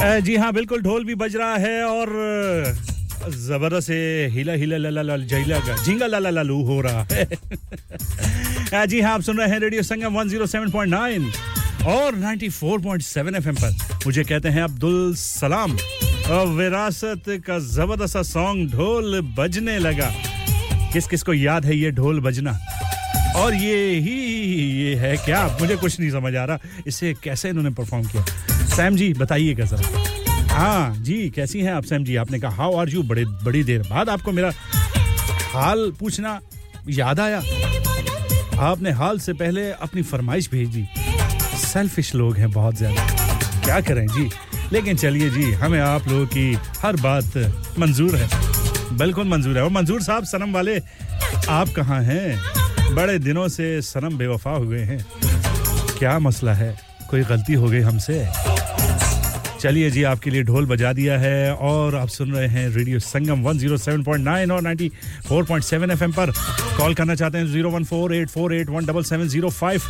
जी हाँ बिल्कुल, ढोल भी बज रहा है और ज़बरदस्त से हिला हिला ला ला ला झीला का झींगा ला ला ला हो रहा है। जी हाँ आप सुन रहे हैं रेडियो संगम 107.9 और 94.7 एफएम पर। मुझे कहते हैं अब्दुल सलाम। विरासत का ज़बरदस्त सॉन्ग ढोल बजने लगा। किस किस को याद है ये ढोल बजना? और ये ही, ये है क्या? मुझे कुछ नहीं समझ आ रहा। इसे कैसे इन्होंने परफॉर्म किया? सैम जी बताइएगा जरा? हाँ जी, कैसी हैं आप सैम जी? आपने कहा, हाउ आर यू? बड़े, बड़ी देर बाद आपको मेरा हाल पूछना याद आया। आपने हाल से पहले अपनी फरमाइश भेज। दी सेल्फिश लोग हैं बहुत ज़्यादा। क्या करें जी? लेकिन चलिए जी, हमें आप लोगों की हर बात मंजूर है। बिल्कुल मंजूर है। और मंजूर साहब, सनम वाले, आप कहाँ हैं? बड़े दिनों से सनम बेवफा हुए हैं। क्या मसला है? कोई गलती हो गई हमसे? चलिए जी, आपके लिए ढोल बजा दिया है और आप सुन रहे हैं रेडियो संगम 107.9 और 94.7 एफएम पर। कॉल करना चाहते हैं 01484817705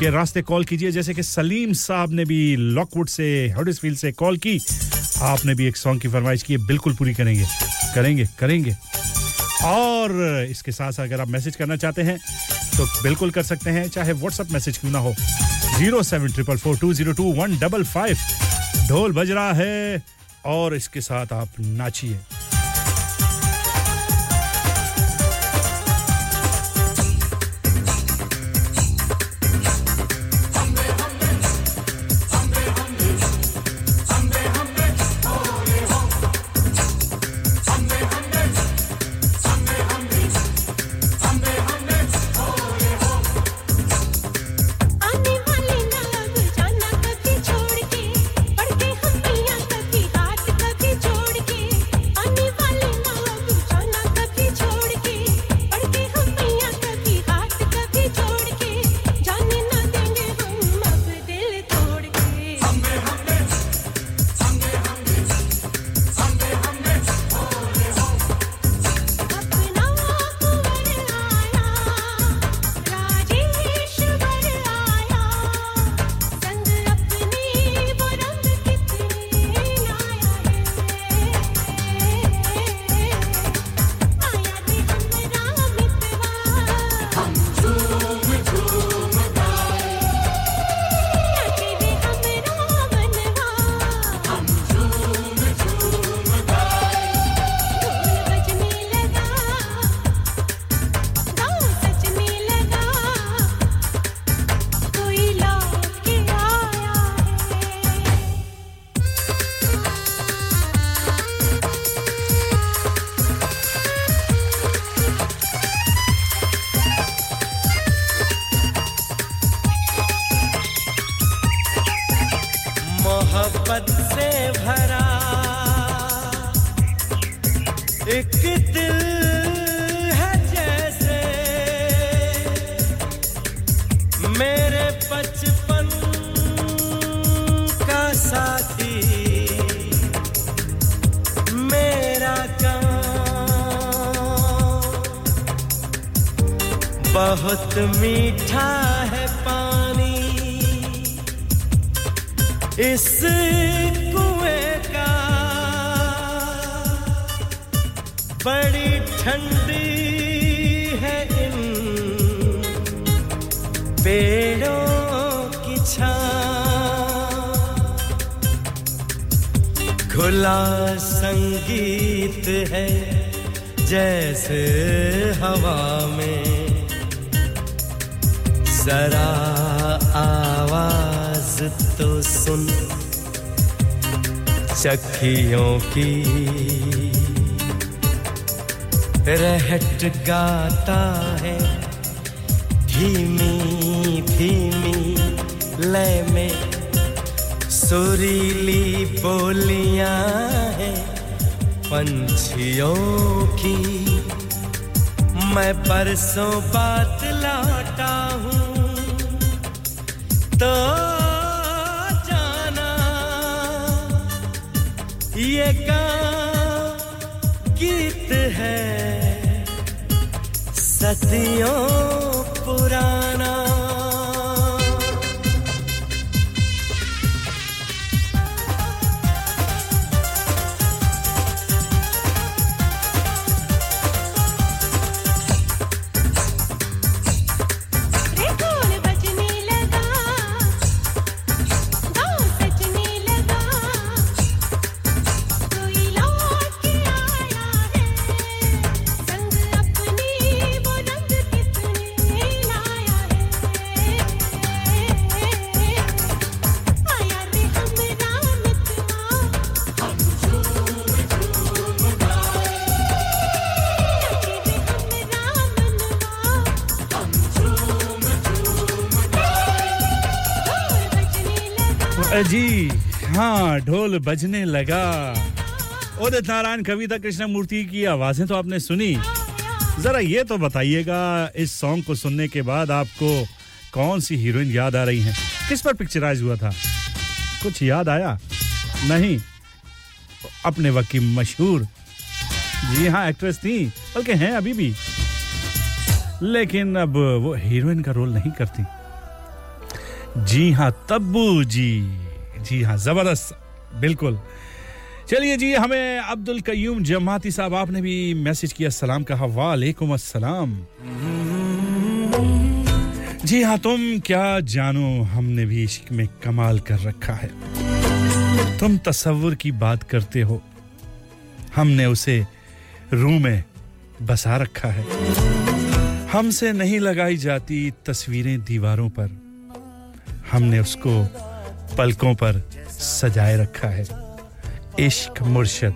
के रास्ते कॉल कीजिए। जैसे कि सलीम साहब ने भी लॉकवुड से हडर्सफील्ड से कॉल की। आपने भी एक सॉन्ग की फरमाइश की है, बिल्कुल पूरी करेंगे। करेंगे करेंगे। और इसके साथ अगर आप मैसेज करना चाहते हैं तो बिल्कुल कर सकते हैं, चाहे व्हाट्सएप मैसेज क्यों ना हो। Zero seven triple four two zero two one double five ढोल बज रहा है और इसके साथ आप नाचिए। सखियों की रहट गाता है। धीमी धीमी, लय में सुरीली बोलियाँ हैं। पंछियों की मैं परसों बात দিও ढोल बजने लगा। उदित नारायण कविता कृष्ण मूर्ति की आवाज़ें तो आपने सुनी। जरा ये तो बताइएगा, इस सॉन्ग को सुनने के बाद आपको कौन सी हीरोइन याद आ रही हैं? किस पर पिक्चराइज हुआ था? कुछ याद आया? नहीं। अपने वक्त की मशहूर। जी हाँ एक्ट्रेस थी, बल्कि हैं अभी भी। लेकिन अब वो हीरोइन का रोल नहीं करती। जी हाँ तब्बू जी। जी हाँ ज़बरदस्त। बिल्कुल। चलिए जी, हमें अब्दुल कयूम जमाती साहब, आपने भी मैसेज किया, सलाम कहा, वालेकुम अस्सलाम। जी हाँ तुम क्या जानो, हमने भी इश्क में कमाल कर रखा है। तुम तस्वुर की बात करते हो, हमने उसे रूह में बसा रखा है। हमसे नहीं लगाई जाती तस्वीरें दीवारों पर, हमने उसको पलकों पर सजाए रखा है। इश्क मुर्शद।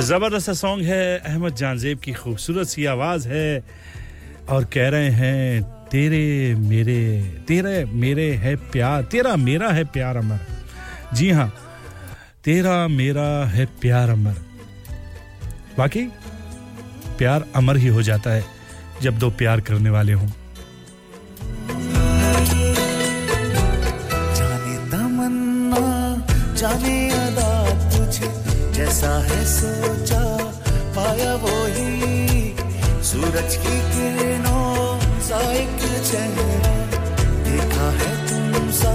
ज़बरदस्त सॉन्ग है, अहमद जानजेब की खूबसूरत सी आवाज़ है, और कह रहे हैं, तेरे मेरे तेरे मेरे है प्यार, तेरा मेरा है प्यार अमर। जी हाँ तेरा मेरा है प्यार अमर। बाकी प्यार अमर ही हो जाता है, जब दो प्यार करने वाले हों। जाने अदा तुझे जैसा है सोचा। पाया वो ही सूरज की किरणों सा एक चेहरा। देखा है तुम सा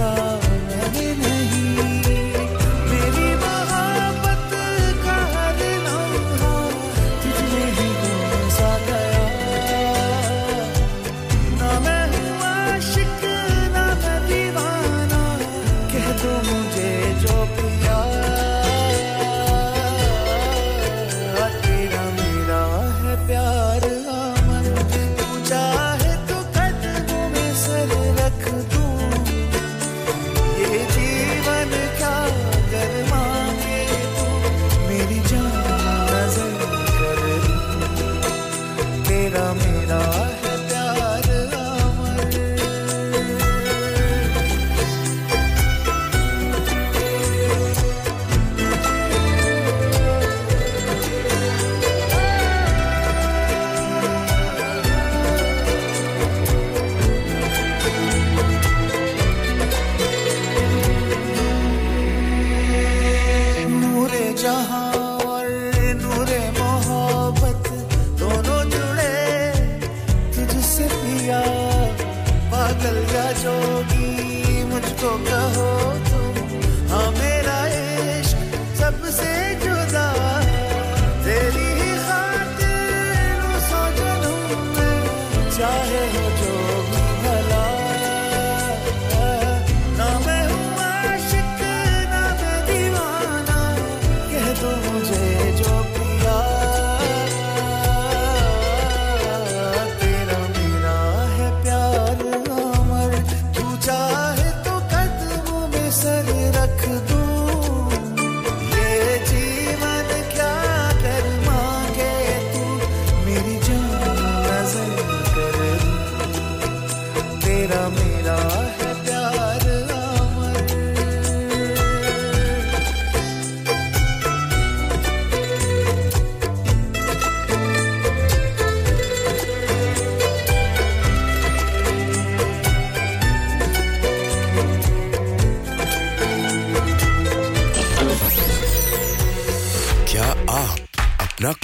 जोगी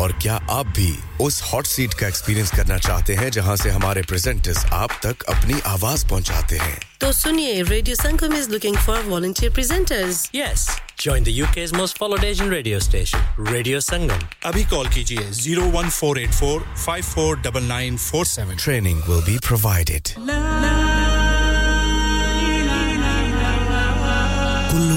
और क्या आप भी उस हॉट सीट का एक्सपीरियंस करना चाहते हैं जहाँ से हमारे प्रेजेंटर्स आप तक अपनी आवाज़ पहुंचाते हैं तो सुनिए radio Sangam is looking for volunteer presenters Yes. Join the UK's most followed Asian radio station, Radio Sangam. अभी कॉल कीजिए 01484 549947 Training will be provided. Kullu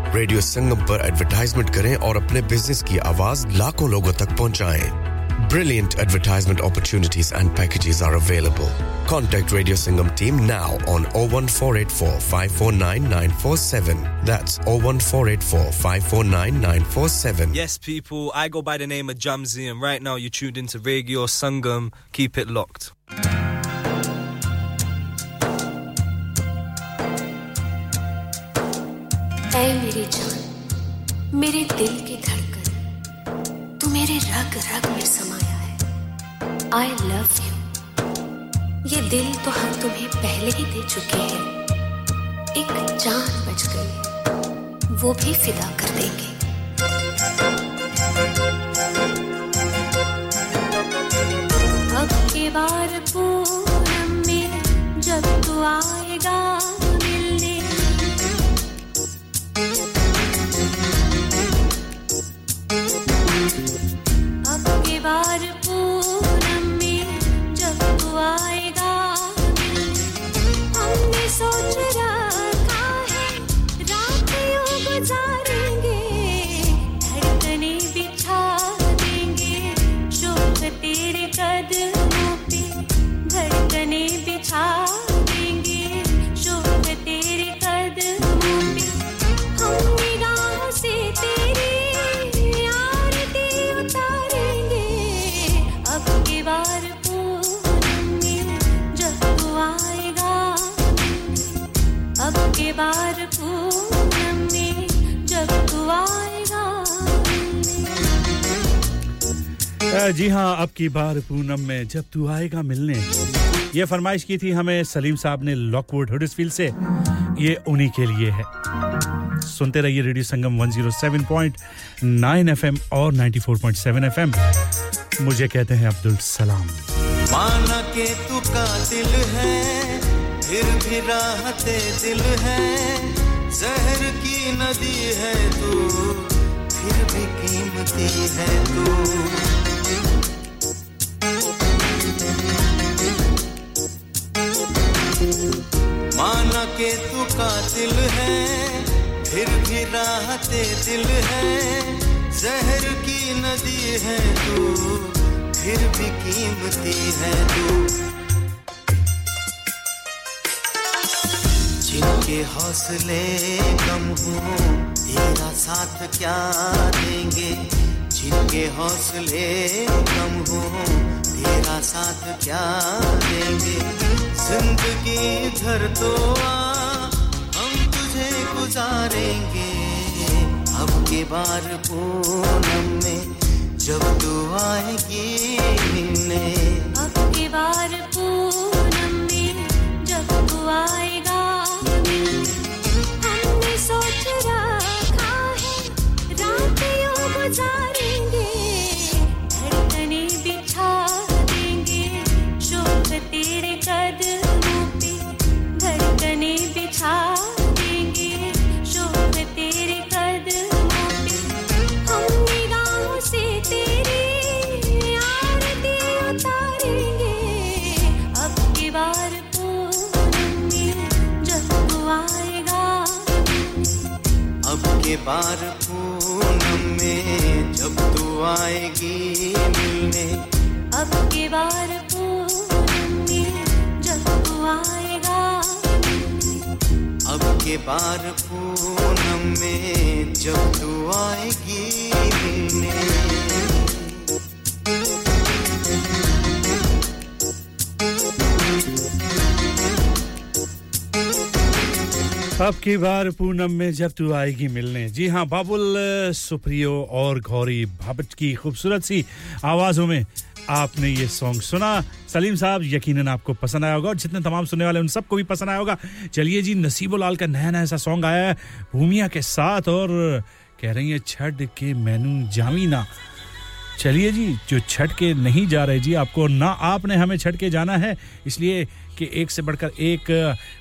radio Sangam पर एडवर्टाइजमेंट करें और अपने बिजनेस की आवाज लाखों लोगों तक पहुंचाएं Brilliant advertisement opportunities and packages are available. Contact Radio Singham team now on 01484 549947. That's 01484 549947. Yes, people, I go by the name of Jamzi, and right now you're tuned into Radio Sangam. Keep it locked. ऐ मेरी जान, मेरे दिल की धड़कन। तू मेरे रग रग में समाया है। आई लव यू ये दिल तो हम तुम्हें पहले ही दे चुके हैं। एक जान बच गई वो भी फिदा कर देंगे। अब के बार पूनम में जब तू आएगा जी हाँ अब की बार पूनम में जब तू आएगा मिलने। ये फरमाइश की थी हमें सलीम साहब ने लॉकवुड हुडर्सफील्ड से। ये उन्हीं के लिए है। सुनते रहिए रेडियो संगम 107.9 एफएम और 94.7 एफएम मुझे कहते हैं अब्दुल सलाम। माना के तू कातिल है, फिर भी राहते दिल है। जहर की नदी है तू, फिर भी कीमती है तू। माना के तू कातिल है, फिर भी राहते दिल है। जहर की नदी है तू, फिर भी कीमती है तू। जिनके हौसले कम हो, तेरा साथ क्या देंगे? जिनके हौसले कम हो, तेरा साथ क्या देंगे? ज़िंदगी धर तो आ, हम तुझे गुजारेंगे। अब के बार पूनम में जब तू आएगी मिलने। अब के बार पूनम बार पूनम में जब तू आएगी मिलने। अब के बार पूनम में जब तू आएगा। अब के बार पूनम में जब तू आएगी मिलने। अब की बार पूनम में जब तू आएगी मिलने। जी हाँ बाबुल, सुप्रियो और गौरी भाभट की खूबसूरत सी आवाजों में आपने ये सॉन्ग सुना। सलीम साहब, यकीनन आपको पसंद आया होगा और जितने तमाम सुनने वाले उन सबको भी पसंद आया होगा। चलिए जी, नसीबो लाल का नया नया सा सॉन्ग आया है, भूमिया के साथ और कह रही है, छठ के मैनू जामीना। चलिए जी, जो छठ के नहीं जा रहे जी, आपको ना आपने हमें छठ के जाना है, इसलिए कि एक से बढ़कर एक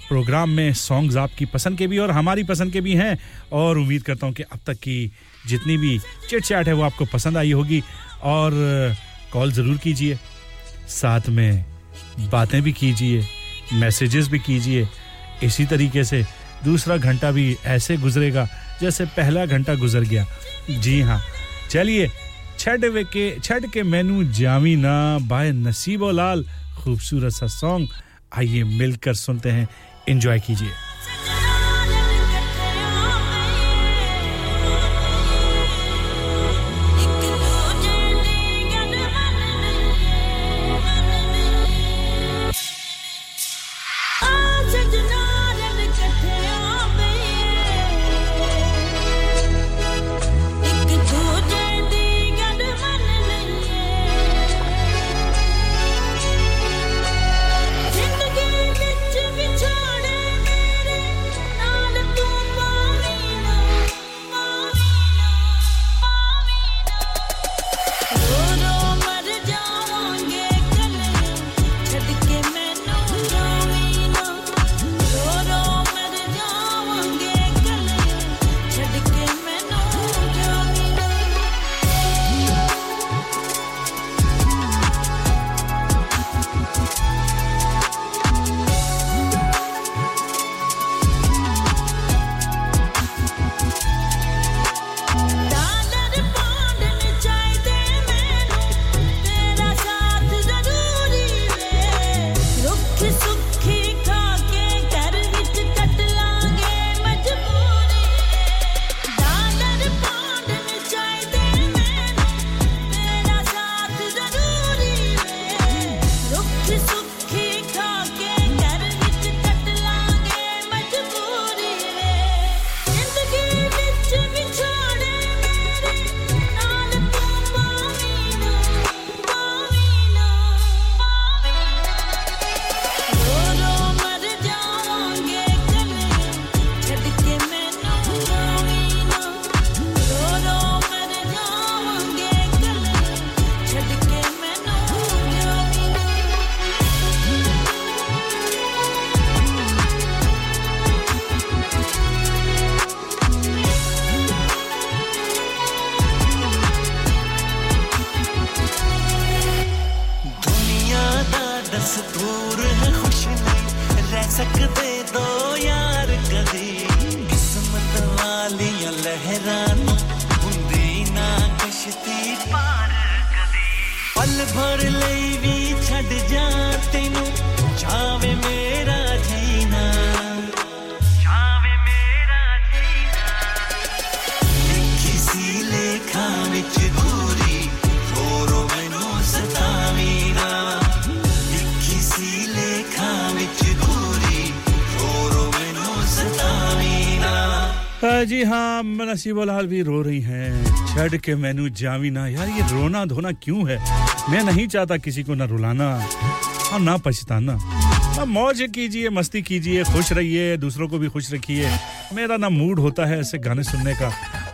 प्रोग्राम में सॉन्ग्स आपकी पसंद के भी और हमारी पसंद के भी हैं। और उम्मीद करता हूँ कि अब तक की जितनी भी चिट चैट है वो आपको पसंद आई होगी। और कॉल ज़रूर कीजिए, साथ में बातें भी कीजिए, मैसेजेस भी कीजिए। इसी तरीके से दूसरा घंटा भी ऐसे गुजरेगा जैसे पहला घंटा गुजर गया। जी हाँ चलिए, छठ के छठ के मेनू जामीना बाय नसीबो लाल खूबसूरत सा सॉन्ग आइए मिलकर सुनते हैं। एंजॉय कीजिए। नसीबो लाल भी रो रही हैं। छड़ के मेनू जावी ना यार ये रोना धोना क्यों है? मैं नहीं चाहता किसी को ना रुलाना और ना पछताना। अब मौज कीजिए मस्ती कीजिए खुश रहिए दूसरों को भी खुश रखिए। मेरा ना मूड होता है ऐसे गाने सुनने का।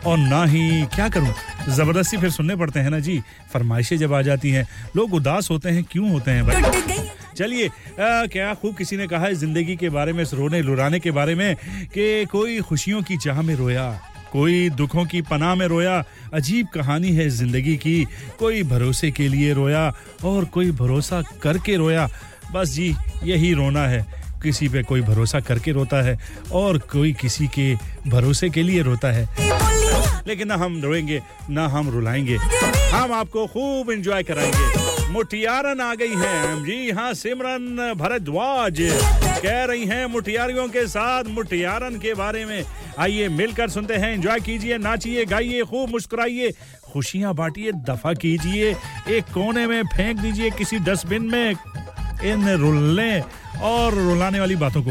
और ना ही क्या करूँ? ज़बरदस्ती फिर सुनने पड़ते हैं ना जी। फरमाइशें जब आ जाती हैं। लोग उदास होते हैं क्यों होते हैं भाई? चलिए क्या खूब किसी ने कहा है ज़िंदगी के बारे में रोने लुराने के बारे में कि कोई खुशियों की चाह में रोया। कोई दुखों की पनाह में रोया, अजीब कहानी है ज़िंदगी की। कोई भरोसे के लिए रोया और कोई भरोसा करके रोया। बस जी, यही रोना है। किसी पे कोई भरोसा करके रोता है और कोई किसी के भरोसे के लिए रोता है। लेकिन ना हम रोएँगे, ना हम रुलाएँगे। हम आपको खूब एंजॉय कराएँगे। मुठियारन आ गई है। जी हाँ सिमरन भरद्वाज। कह रही हैं मुठियारियों के साथ मुठियारन के बारे में। आइए मिलकर सुनते हैं एंजॉय कीजिए, नाचिए, गाइए, खूब मुस्कुराइए, खुशियाँ बांटिए, दफ़ा कीजिए, एक कोने में फेंक दीजिए किसी डस्टबिन में, इन रुलने और रुलाने वाली बातों को।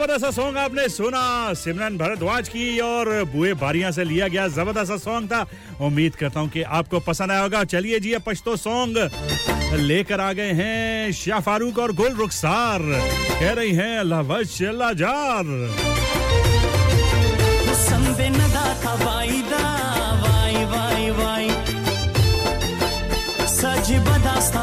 ज़बरदस्त सॉन्ग आपने सुना। सिमरन भरद्वाज की और बुए बारिया से लिया गया ज़बरदस्त सॉन्ग था। उम्मीद करता हूँ कि आपको पसंद आया होगा। चलिए जी पश्तो सॉन्ग लेकर आ गए हैं शाह फारूक और गुल रुखसार। कह रही हैं, अल्लाह वश अल्लाह जार। सज बदास्ता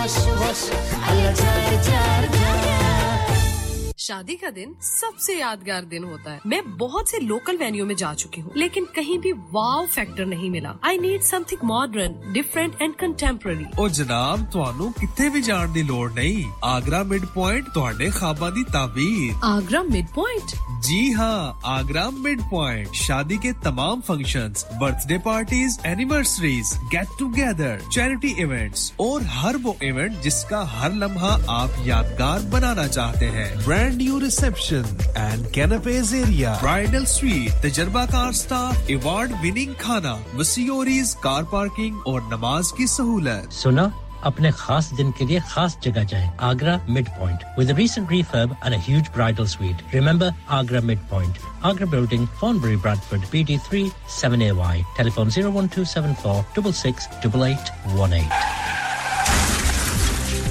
Вась, Вась, Аля, дядя, дядя. शादी का दिन सबसे यादगार दिन होता है मैं बहुत से लोकल वेन्यू में जा चुकी हूँ लेकिन कहीं भी वाव फैक्टर नहीं मिला I need something modern different and contemporary ओ जनाब ਤੁਹਾਨੂੰ ਕਿੱਥੇ ਵੀ ਜਾਣ ਦੀ ਲੋੜ ਨਹੀਂ ਆਗਰਾ ਮਿਡ ਪੁਆਇੰਟ ਤੁਹਾਡੇ ਖਾਬਾਂ ਦੀ ਤਾਬੀਰ आगरा मिड पॉइंट जी हाँ आगरा मिड पॉइंट शादी के तमाम functions, birthday parties anniversaries get together charity events और हर वो इवेंट जिसका हर लम्हा आप यादगार बनाना चाहते हैं brand new reception and कैनपेज area bridal suite तजर्बाकार स्टाफ अवार्ड विनिंग खाना वसीओरीज कार पार्किंग और नमाज़ की सहूलत सुना अपने खास दिन के लिए खास जगह जाएँ Agra mid point with recent refurb and a huge bridal suite remember agra mid point agra building Thornbury bradford bt3 7ay telephone 01274 668818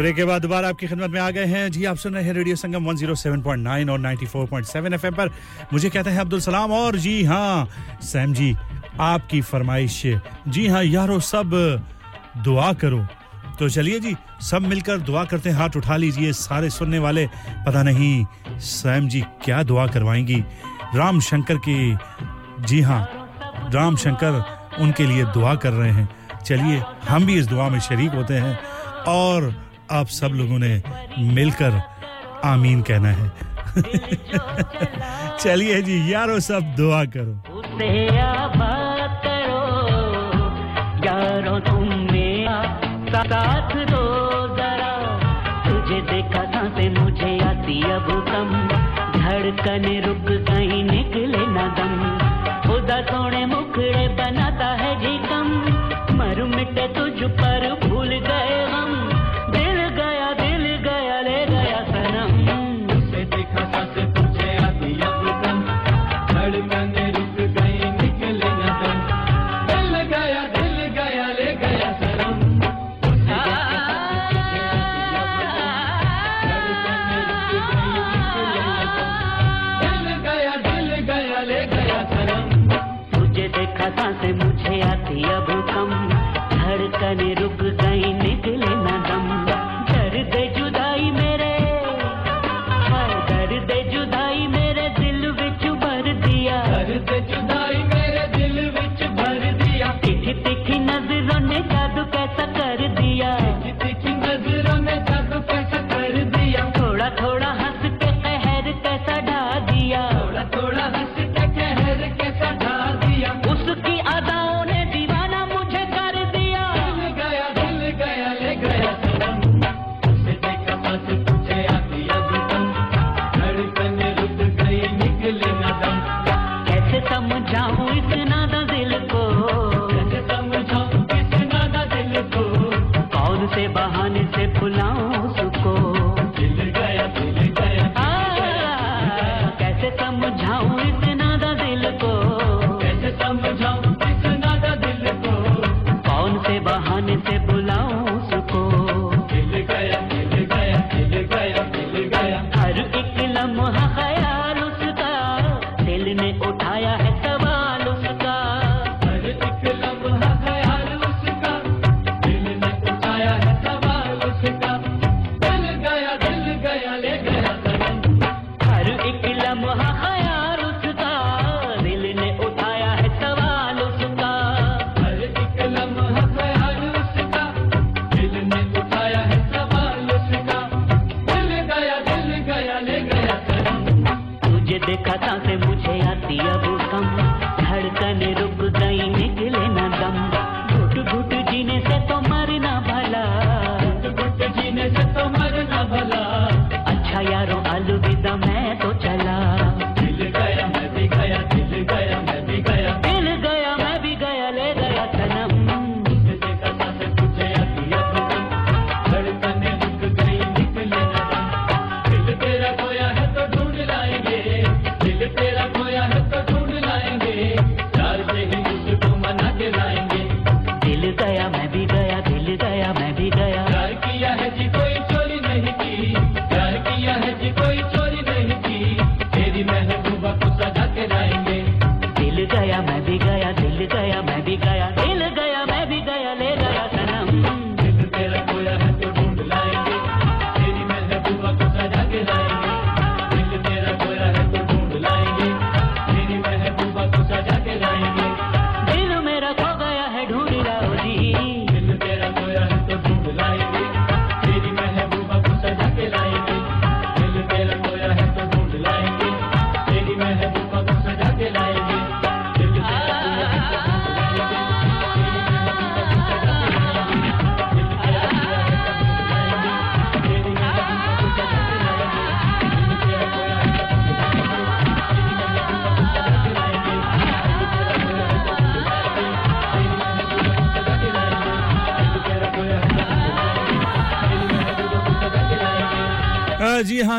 Break के बाद दोबारा आपकी खिदमत में आ गए हैं। जी, आप सुन रहे हैं रेडियो संगम 107.9 और 94.7 एफएम पर। मुझे कहते हैं अब्दुल सलाम और जी हाँ सैम जी, आपकी फरमाइश। जी हाँ यारो, सब दुआ करो। तो चलिए जी, सब मिलकर दुआ करते हैं। हाथ उठा लीजिए सारे सुनने वाले। पता नहीं सैम जी क्या दुआ करवाएँगी। राम शंकर की, जी हाँ राम शंकर उनके लिए दुआ कर रहे हैं। चलिए, हम भी इस दुआ में शरीक होते हैं। और आप सब लोगों ने मिलकर आमीन कहना है। चलिए जी, यारो सब दुआ करो। यारो साथ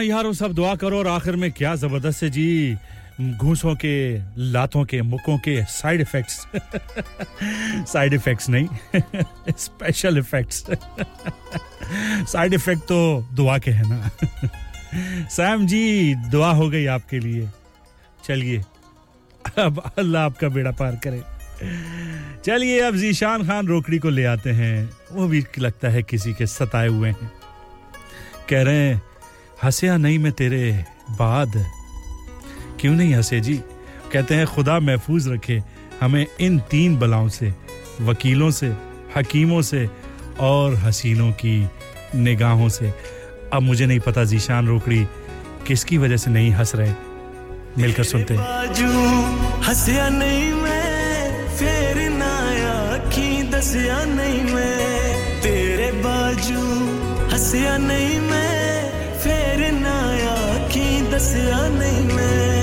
हाँ यारों, सब दुआ करो और आखिर में क्या ज़बरदस्त है जी। घूसों के, लातों के मुकों के साइड इफेक्ट्स साइड इफेक्ट्स नहीं स्पेशल इफेक्ट्स साइड इफ़ेक्ट तो दुआ के हैं ना। सैम जी, दुआ हो गई आपके लिए। चलिए, अब अल्लाह आपका बेड़ा पार करे। चलिए, अब जीशान खान रोकड़ी को ले आते हैं। वो भी लगता है किसी के सताए हुए हैं। कह रहे हैं हंसया नहीं मैं तेरे बाद। क्यों नहीं हंसे जी? कहते हैं, खुदा महफूज रखे हमें इन तीन बलाओं से, वकीलों से, हकीमों से और हसीनों की निगाहों से। अब मुझे नहीं पता जीशान रोकड़ी किसकी वजह से नहीं हंस रहे। मिलकर सुनते हंसया नहीं मैं, फिर नहीं मैं। तेरे बाजू, हंसया नहीं मैं कैसे आ नहीं मैं।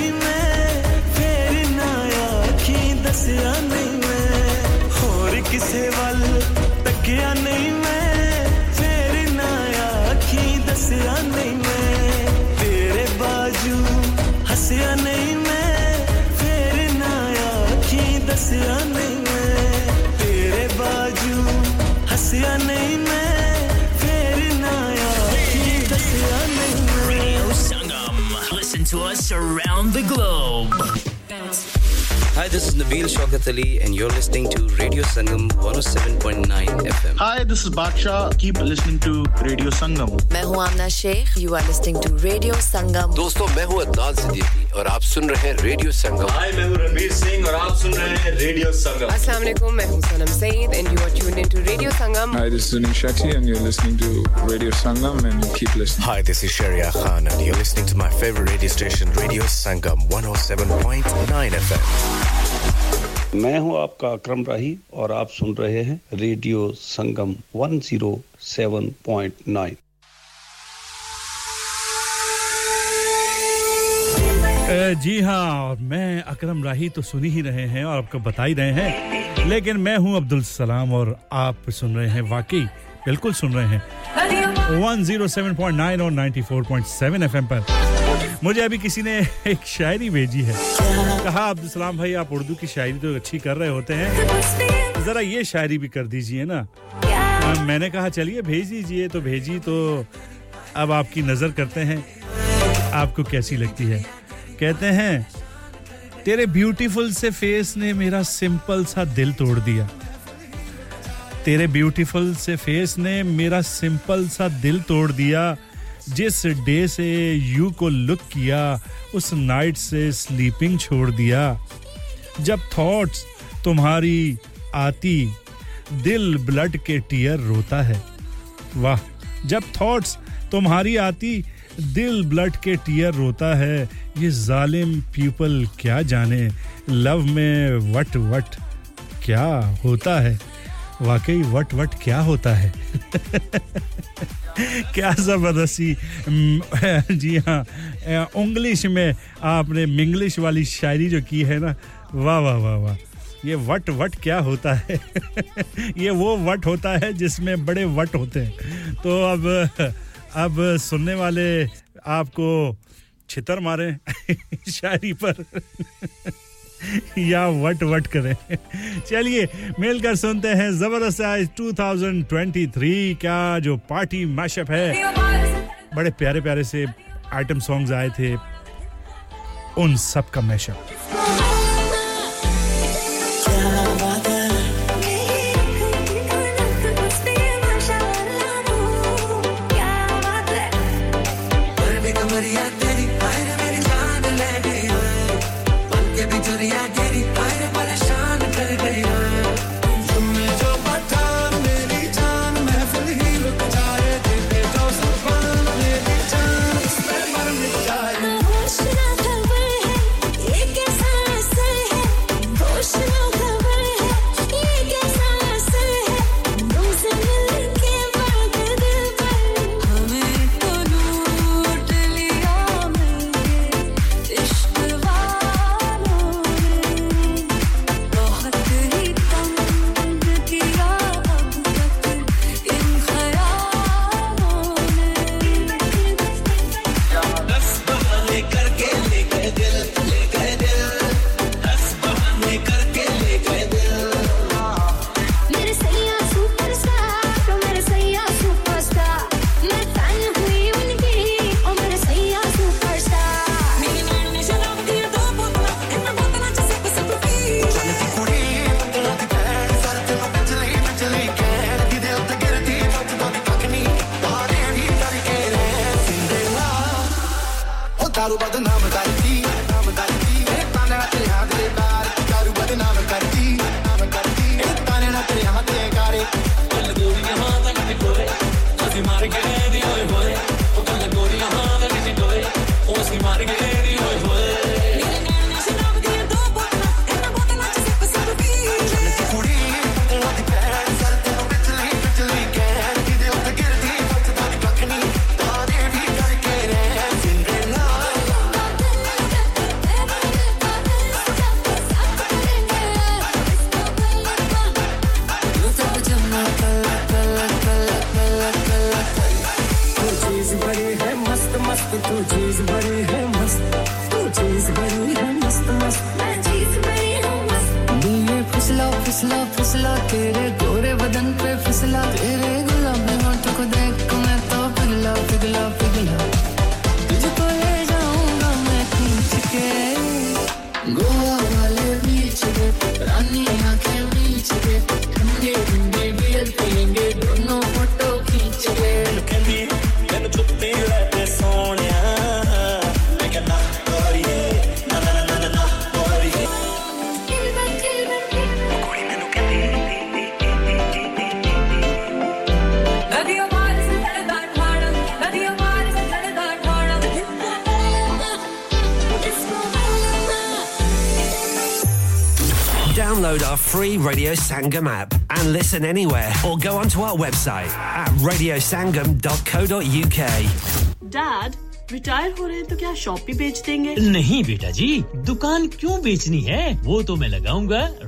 नहीं मैं, फेर ना दसिया नहीं मैं नहीं मैं ना दसिया नहीं मैं तेरे बाजू हसिया नहीं मैं, फेर ना दसिया नहीं मैं, तेरे बाजू नहीं to us around the globe. Hi, this is Nabil Shaukat Ali, and you're listening to Radio Sangam 107.9 FM. Hi, this is Baksha. Keep listening to Radio Sangam. मैं हूँ आमना Sheikh. You are listening to Radio Sangam. दोस्तों मैं हूँ अदनान सिद्दीकी और आप सुन रहे हैं रेडियो संगम। हाय मैं हूँ रणवीर सिंह और आप सुन रहे हैं रेडियो संगम। अस्सलाम वालेकुम मैं हूँ Sanam Saeed and you are tuned into radio Sangam. Hi this is Suniel Shetty and you are listening to radio Sangam and keep listening hi this is Shariya Khan and you are listening to my favourite radio station radio Sangam 107.9 FM मैं हूँ आपका अकरम राही और आप सुन रहे हैं radio Sangam 107.9 जी हाँ और मैं अकरम राही तो सुन ही रहे हैं और आपको बता ही रहे हैं। लेकिन मैं हूँ अब्दुल सलाम और आप सुन रहे हैं वाकई, बिल्कुल सुन रहे हैं। 107.9 और 94.7 एफएम पर। मुझे अभी किसी ने एक शायरी भेजी है। कहा, अब्दुल सलाम भाई, आप उर्दू की शायरी तो अच्छी कर रहे होते हैं। जरा ये शायरी भी कर दीजिए ना। मैंने कहा, चलिए, भेज दीजिए। तो भेजी तो अब आपकी नज़र करते हैं। आपको कैसी लगती है? कहते हैं, तेरे ब्यूटीफुल से फेस ने मेरा सिंपल सा दिल तोड़ दिया। तेरे ब्यूटीफुल से फेस ने मेरा सिंपल सा दिल तोड़ दिया। जिस डे से यू को लुक किया, उस नाइट से स्लीपिंग छोड़ दिया। जब थॉट्स तुम्हारी आती, दिल ब्लड के टीयर रोता है। वाह, जब थॉट्स तुम्हारी आती दिल ब्लड के टीयर रोता है, ये जालिम पीपल क्या जाने? लव में वट वट क्या होता है? वाकई वट वट क्या होता है? क्या ज़बरदस्ती? जी हाँ इंग्लिश में आपने मिंग्लिश वाली शायरी जो की है ना, वाह वाह वाह वाह, ये वट वट क्या होता है? ये वो वट होता है जिसमें बड़े वट होते हैं। तो अब अब सुनने वाले आपको छितर मारे शायरी पर या वट वट करें। चलिए, मिलकर सुनते हैं ज़बरदस्त आज 2023 का जो पार्टी मैशअप है। बड़े प्यारे प्यारे से आइटम सॉन्ग्स आए थे, उन सब का mashup Radio Sangam app and listen anywhere or go onto our website at radiosangam.co.uk. Dad, retire हो रहे हैं तो क्या शॉप भी बेच देंगे नहीं बेटा जी दुकान क्यों बेचनी है वो तो मैं लगाऊंगा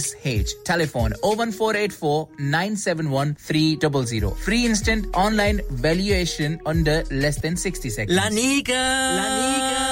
SH. Telephone 01484 971 Free instant online valuation under less than 60 seconds. La Nica! La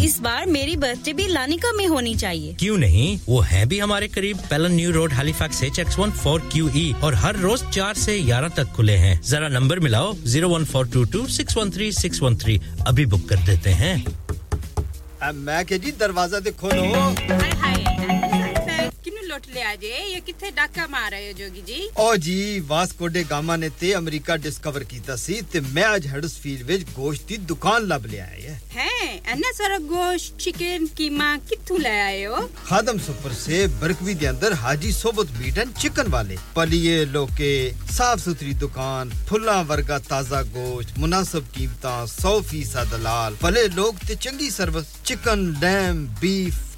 इस बार मेरी बर्थडे भी लानिका में होनी चाहिए। क्यों नहीं? वो है भी हमारे करीब। Pellon new road Halifax H X one four Q E और हर रोज चार से ग्यारह तक खुले हैं। जरा नंबर मिलाओ। Zero one four two two six one three six one three अभी बुक कर देते हैं। मैं के जी दरवाज़ा ते लौटले आज ये किथे डाका मार रहे हो जोगी जी? ओ जी वास्को डे गामा ने ते अमेरिका डिस्कवर कीता सी ते मैं आज हडसफील्ड विच गोश्त दी दुकान लब ले आया है। हैं अन्ना सारा गोश्त चिकन कीमा किथू ले आए हो? खादम सुपर से बरकवी दे अंदर हाजी सोबत मीट एंड चिकन वाले पलिए लोके साफ़ सुथरी दुकान फुल्ला वर्गा ताज़ा गोश्त मुनासिब कीमतां 100 फ़ीसद लाल भले लोग ते चंगी service chicken lamb beef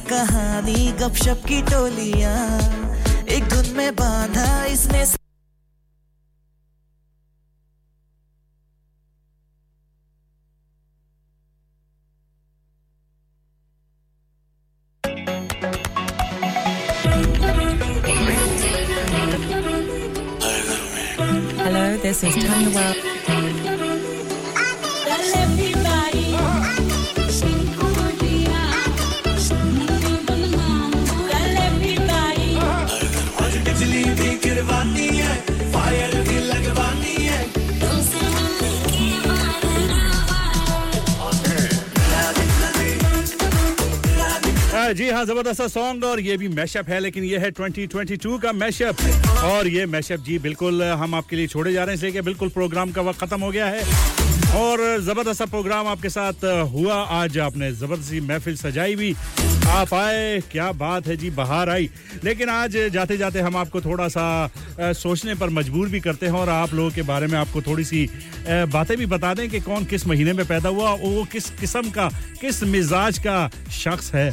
कहानी गपशप की टोलियाँ। एक धुन में बांधा इसने हाँ, जी हाँ ज़बरदस्त सॉन्ग और ये भी मैशअप है लेकिन ये है 2022 का मैशअप और ये मैशअप जी बिल्कुल हम आपके लिए छोड़े जा रहे हैं इसलिए बिल्कुल प्रोग्राम का वक्त खत्म हो गया है। और ज़बरदस्त प्रोग्राम आपके साथ हुआ। आज आपने ज़बरदस्ती महफिल सजाई भी। आप आए, क्या बात है जी, बाहर आई। लेकिन आज जाते जाते हम आपको थोड़ा सा सोचने पर मजबूर भी करते हैं और आप लोगों के बारे में आपको थोड़ी सी बातें भी बता दें कि कौन किस महीने में पैदा हुआ वो किस किस्म का, किस मिजाज का शख्स है।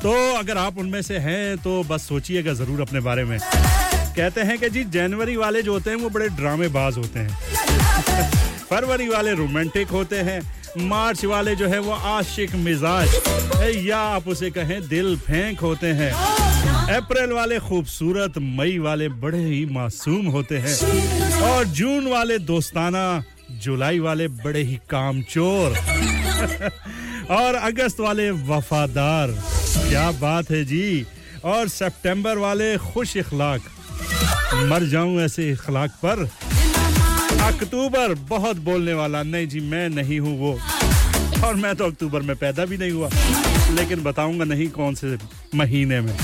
तो अगर आप उनमें से हैं तो बस सोचिएगा ज़रूर अपने बारे में। कहते हैं कि जी, जनवरी वाले जो होते हैं, वो बड़े ड्रामेबाज होते हैं। फरवरी वाले रोमांटिक होते हैं। मार्च वाले जो है वो आशिक मिजाज। या आप उसे कहें दिल फेंक होते हैं। अप्रैल वाले खूबसूरत, मई वाले बड़े ही मासूम होते हैं। और जून वाले दोस्ताना, जुलाई वाले बड़े ही कामचोर। और अगस्त वाले वफादार। क्या बात है जी। और सितंबर वाले खुश इखलाक। मर जाऊँ ऐसे इखलाक पर। अक्टूबर बहुत बोलने वाला। नहीं जी, मैं नहीं हूँ वो। और मैं तो अक्टूबर में पैदा भी नहीं हुआ। लेकिन बताऊँगा नहीं कौन से महीने में।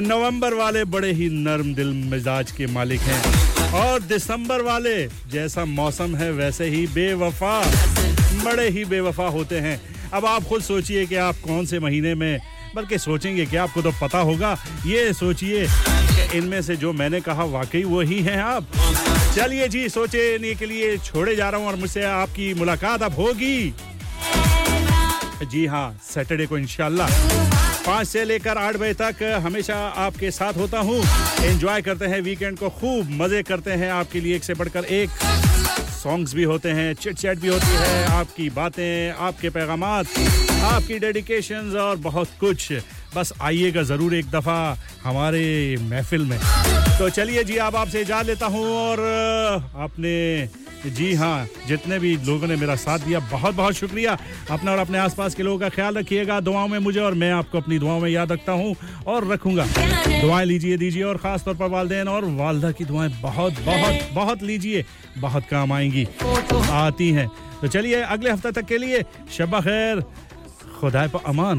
नवंबर वाले बड़े ही नरम दिल मिजाज के मालिक हैं। और दिसंबर वाले जैसा मौसम है, वैसे ही बेवफा, बड़े ही बेवफा होते हैं। अब आप खुद सोचिए कि आप कौन से महीने में, बल्कि सोचेंगे कि आपको तो पता होगा। ये सोचिए इनमें से जो मैंने कहा, वाकई वही हैं आप। चलिए जी सोचने के लिए छोड़े जा रहा हूँ और मुझसे आपकी मुलाकात अब होगी। जी हाँ सैटरडे को इंशाल्लाह। पाँच से लेकर आठ बजे तक हमेशा आपके साथ होता हूँ। एंजॉय करते हैं वीकेंड को, खूब मज़े करते हैं आपके लिए एक से बढ़कर एक। सॉन्ग्स भी होते हैं चिट चैट भी होती है, आपकी बातें, आपके पैगाम आपकी डेडिकेशंस और बहुत कुछ। बस आइएगा ज़रूर एक दफ़ा हमारे महफिल में। तो चलिए जी, अब आपसे इजाज़ लेता हूँ और आपने जी हाँ जितने भी लोगों ने मेरा साथ दिया बहुत बहुत शुक्रिया। अपना और अपने आसपास के लोगों का ख्याल रखिएगा, दुआओं में मुझे और मैं आपको अपनी दुआओं में याद रखता हूँ और रखूँगा। दुआएँ लीजिए, दीजिए और ख़ास तौर पर वालदेन और वालदा की दुआएँ बहुत बहुत बहुत लीजिए, बहुत काम आएँगी, आती हैं। तो चलिए, अगले हफ़्ते तक के लिए शबा खैर खुदा पर अमान।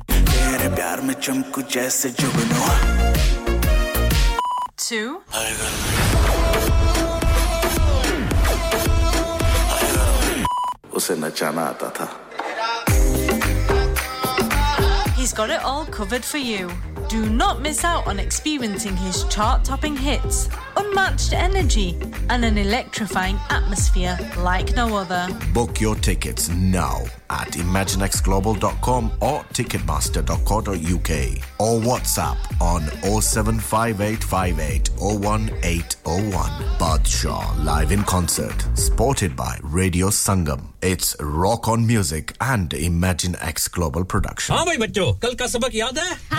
तेरे प्यार में चमकू जैसे जुगनू to उसे नचाना आता था He's got it all covered for you. Do not miss out on experiencing his chart topping hits, unmatched energy, and an electrifying atmosphere like no other. Book your tickets now at imaginexglobal.com or ticketmaster.co.uk or WhatsApp on 07585801801. Badshaw live in concert, supported by Radio Sangam. It's Rock on Music and Imagine X Global Production. हाँ भाई बच्चों कल का सबक याद है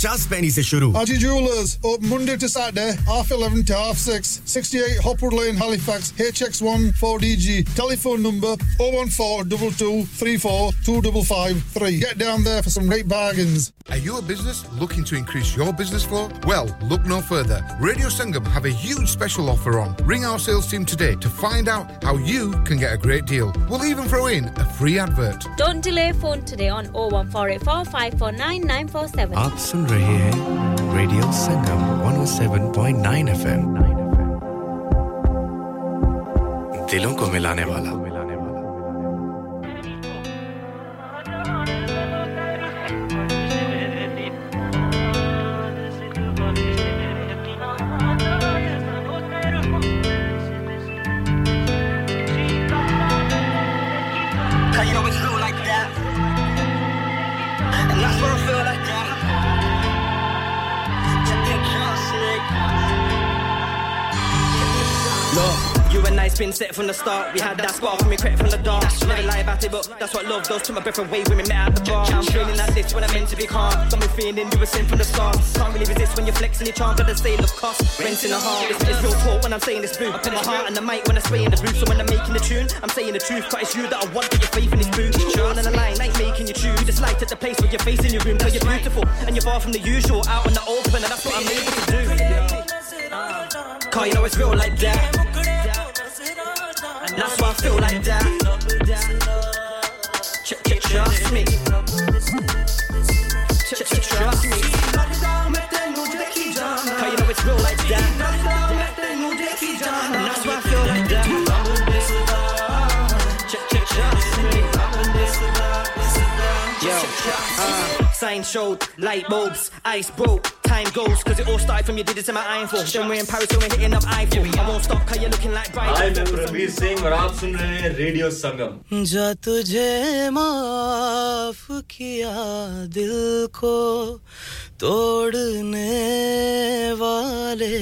50 penny se shuru. Aji Jewelers, open Monday to Saturday, half 11 to half 6, 68 Hopwood Lane, Halifax, HX1 4DG. Telephone number 01422342553. Get down there for some great bargains. Are you a business looking to increase your business flow? Well, look no further. Radio Sangam have a huge special offer on. Ring our sales team today to find out how you can get a great deal. We'll even throw in a free advert. Don't delay phone today on 01484549947. Absolutely. सुन रहे हैं radio Sangam 107.9 FM दिलों को मिलाने वाला। Look, you and I been set from the start. We had that spark when we crept from the dark. Never lie about it, but that's what love does. Took my breath away when we met at the bar. I'm feeling like this when I'm meant to be calm. Got me feeling you were sent from the start. Can't really resist when you're flexing your charm. Got the sale of cost. Rents in the heart. It's, it's real talk when I'm saying this blue. I put my heart in the mic when I spray in the booth. So when I'm making the tune, I'm saying the truth. Cause it's you that I want. Put your faith in this booth. Drawn on the line, like making you choose. Just light at the place where you're facing your room. Cause you're beautiful and you're far from the usual. Out in the open, and that's what I'm able to do. Cause you know it's real like that. That's why I feel like that. Trust me. Trust me. Cause you know it's real like that. That's why I feel like that. Uh, sign showed, light bulbs, ice broke, time goes, cause it all started from your digits in my iPhone. Then we're in Paris, so we're hitting up Eiffel. I won't stop, cause you're looking like bright. हाय मैं प्रवीर सिंह और आप सुन रहे हैं radio संगम जा तुझे माफ किया दिल को तोड़ने वाले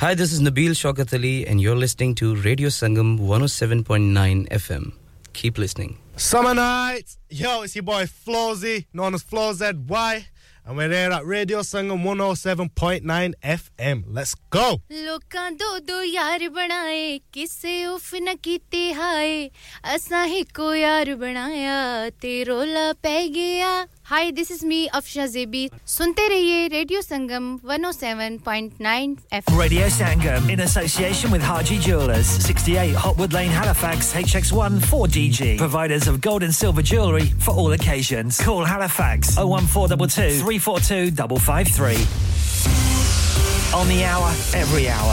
Hi, this is Nabil Shaukat Ali, and you're listening to Radio Sangam 107.9 FM. Keep listening. Summer nights. Yo, it's your boy Flawzy, known as Flaw ZY. And we're here at Radio Sangam 107.9 FM. Let's go. ਲੋਕਾਂ ਦੋ ਦੋ ਯਾਰ ਬਣਾਏ ਕਿਸੇ ਉਫ न ਕੀਤੇ ਹਾਏ ਅਸਾਂ ਹੀ ਕੋ ਯਾਰ ਬਣਾਇਆ ਤੇ ਰੋਲਾ ਪੈ ਗਿਆ Hi this is me Afsha जेबी सुनते रहिए radio Sangam 107.9 FM Radio Sangam in association with Haji Jewelers, 68 Hotwood Lane, Halifax, HX1 4DG. Providers of gold and silver jewellery for all occasions. Call Halifax 01422 342 553. On the hour, every hour.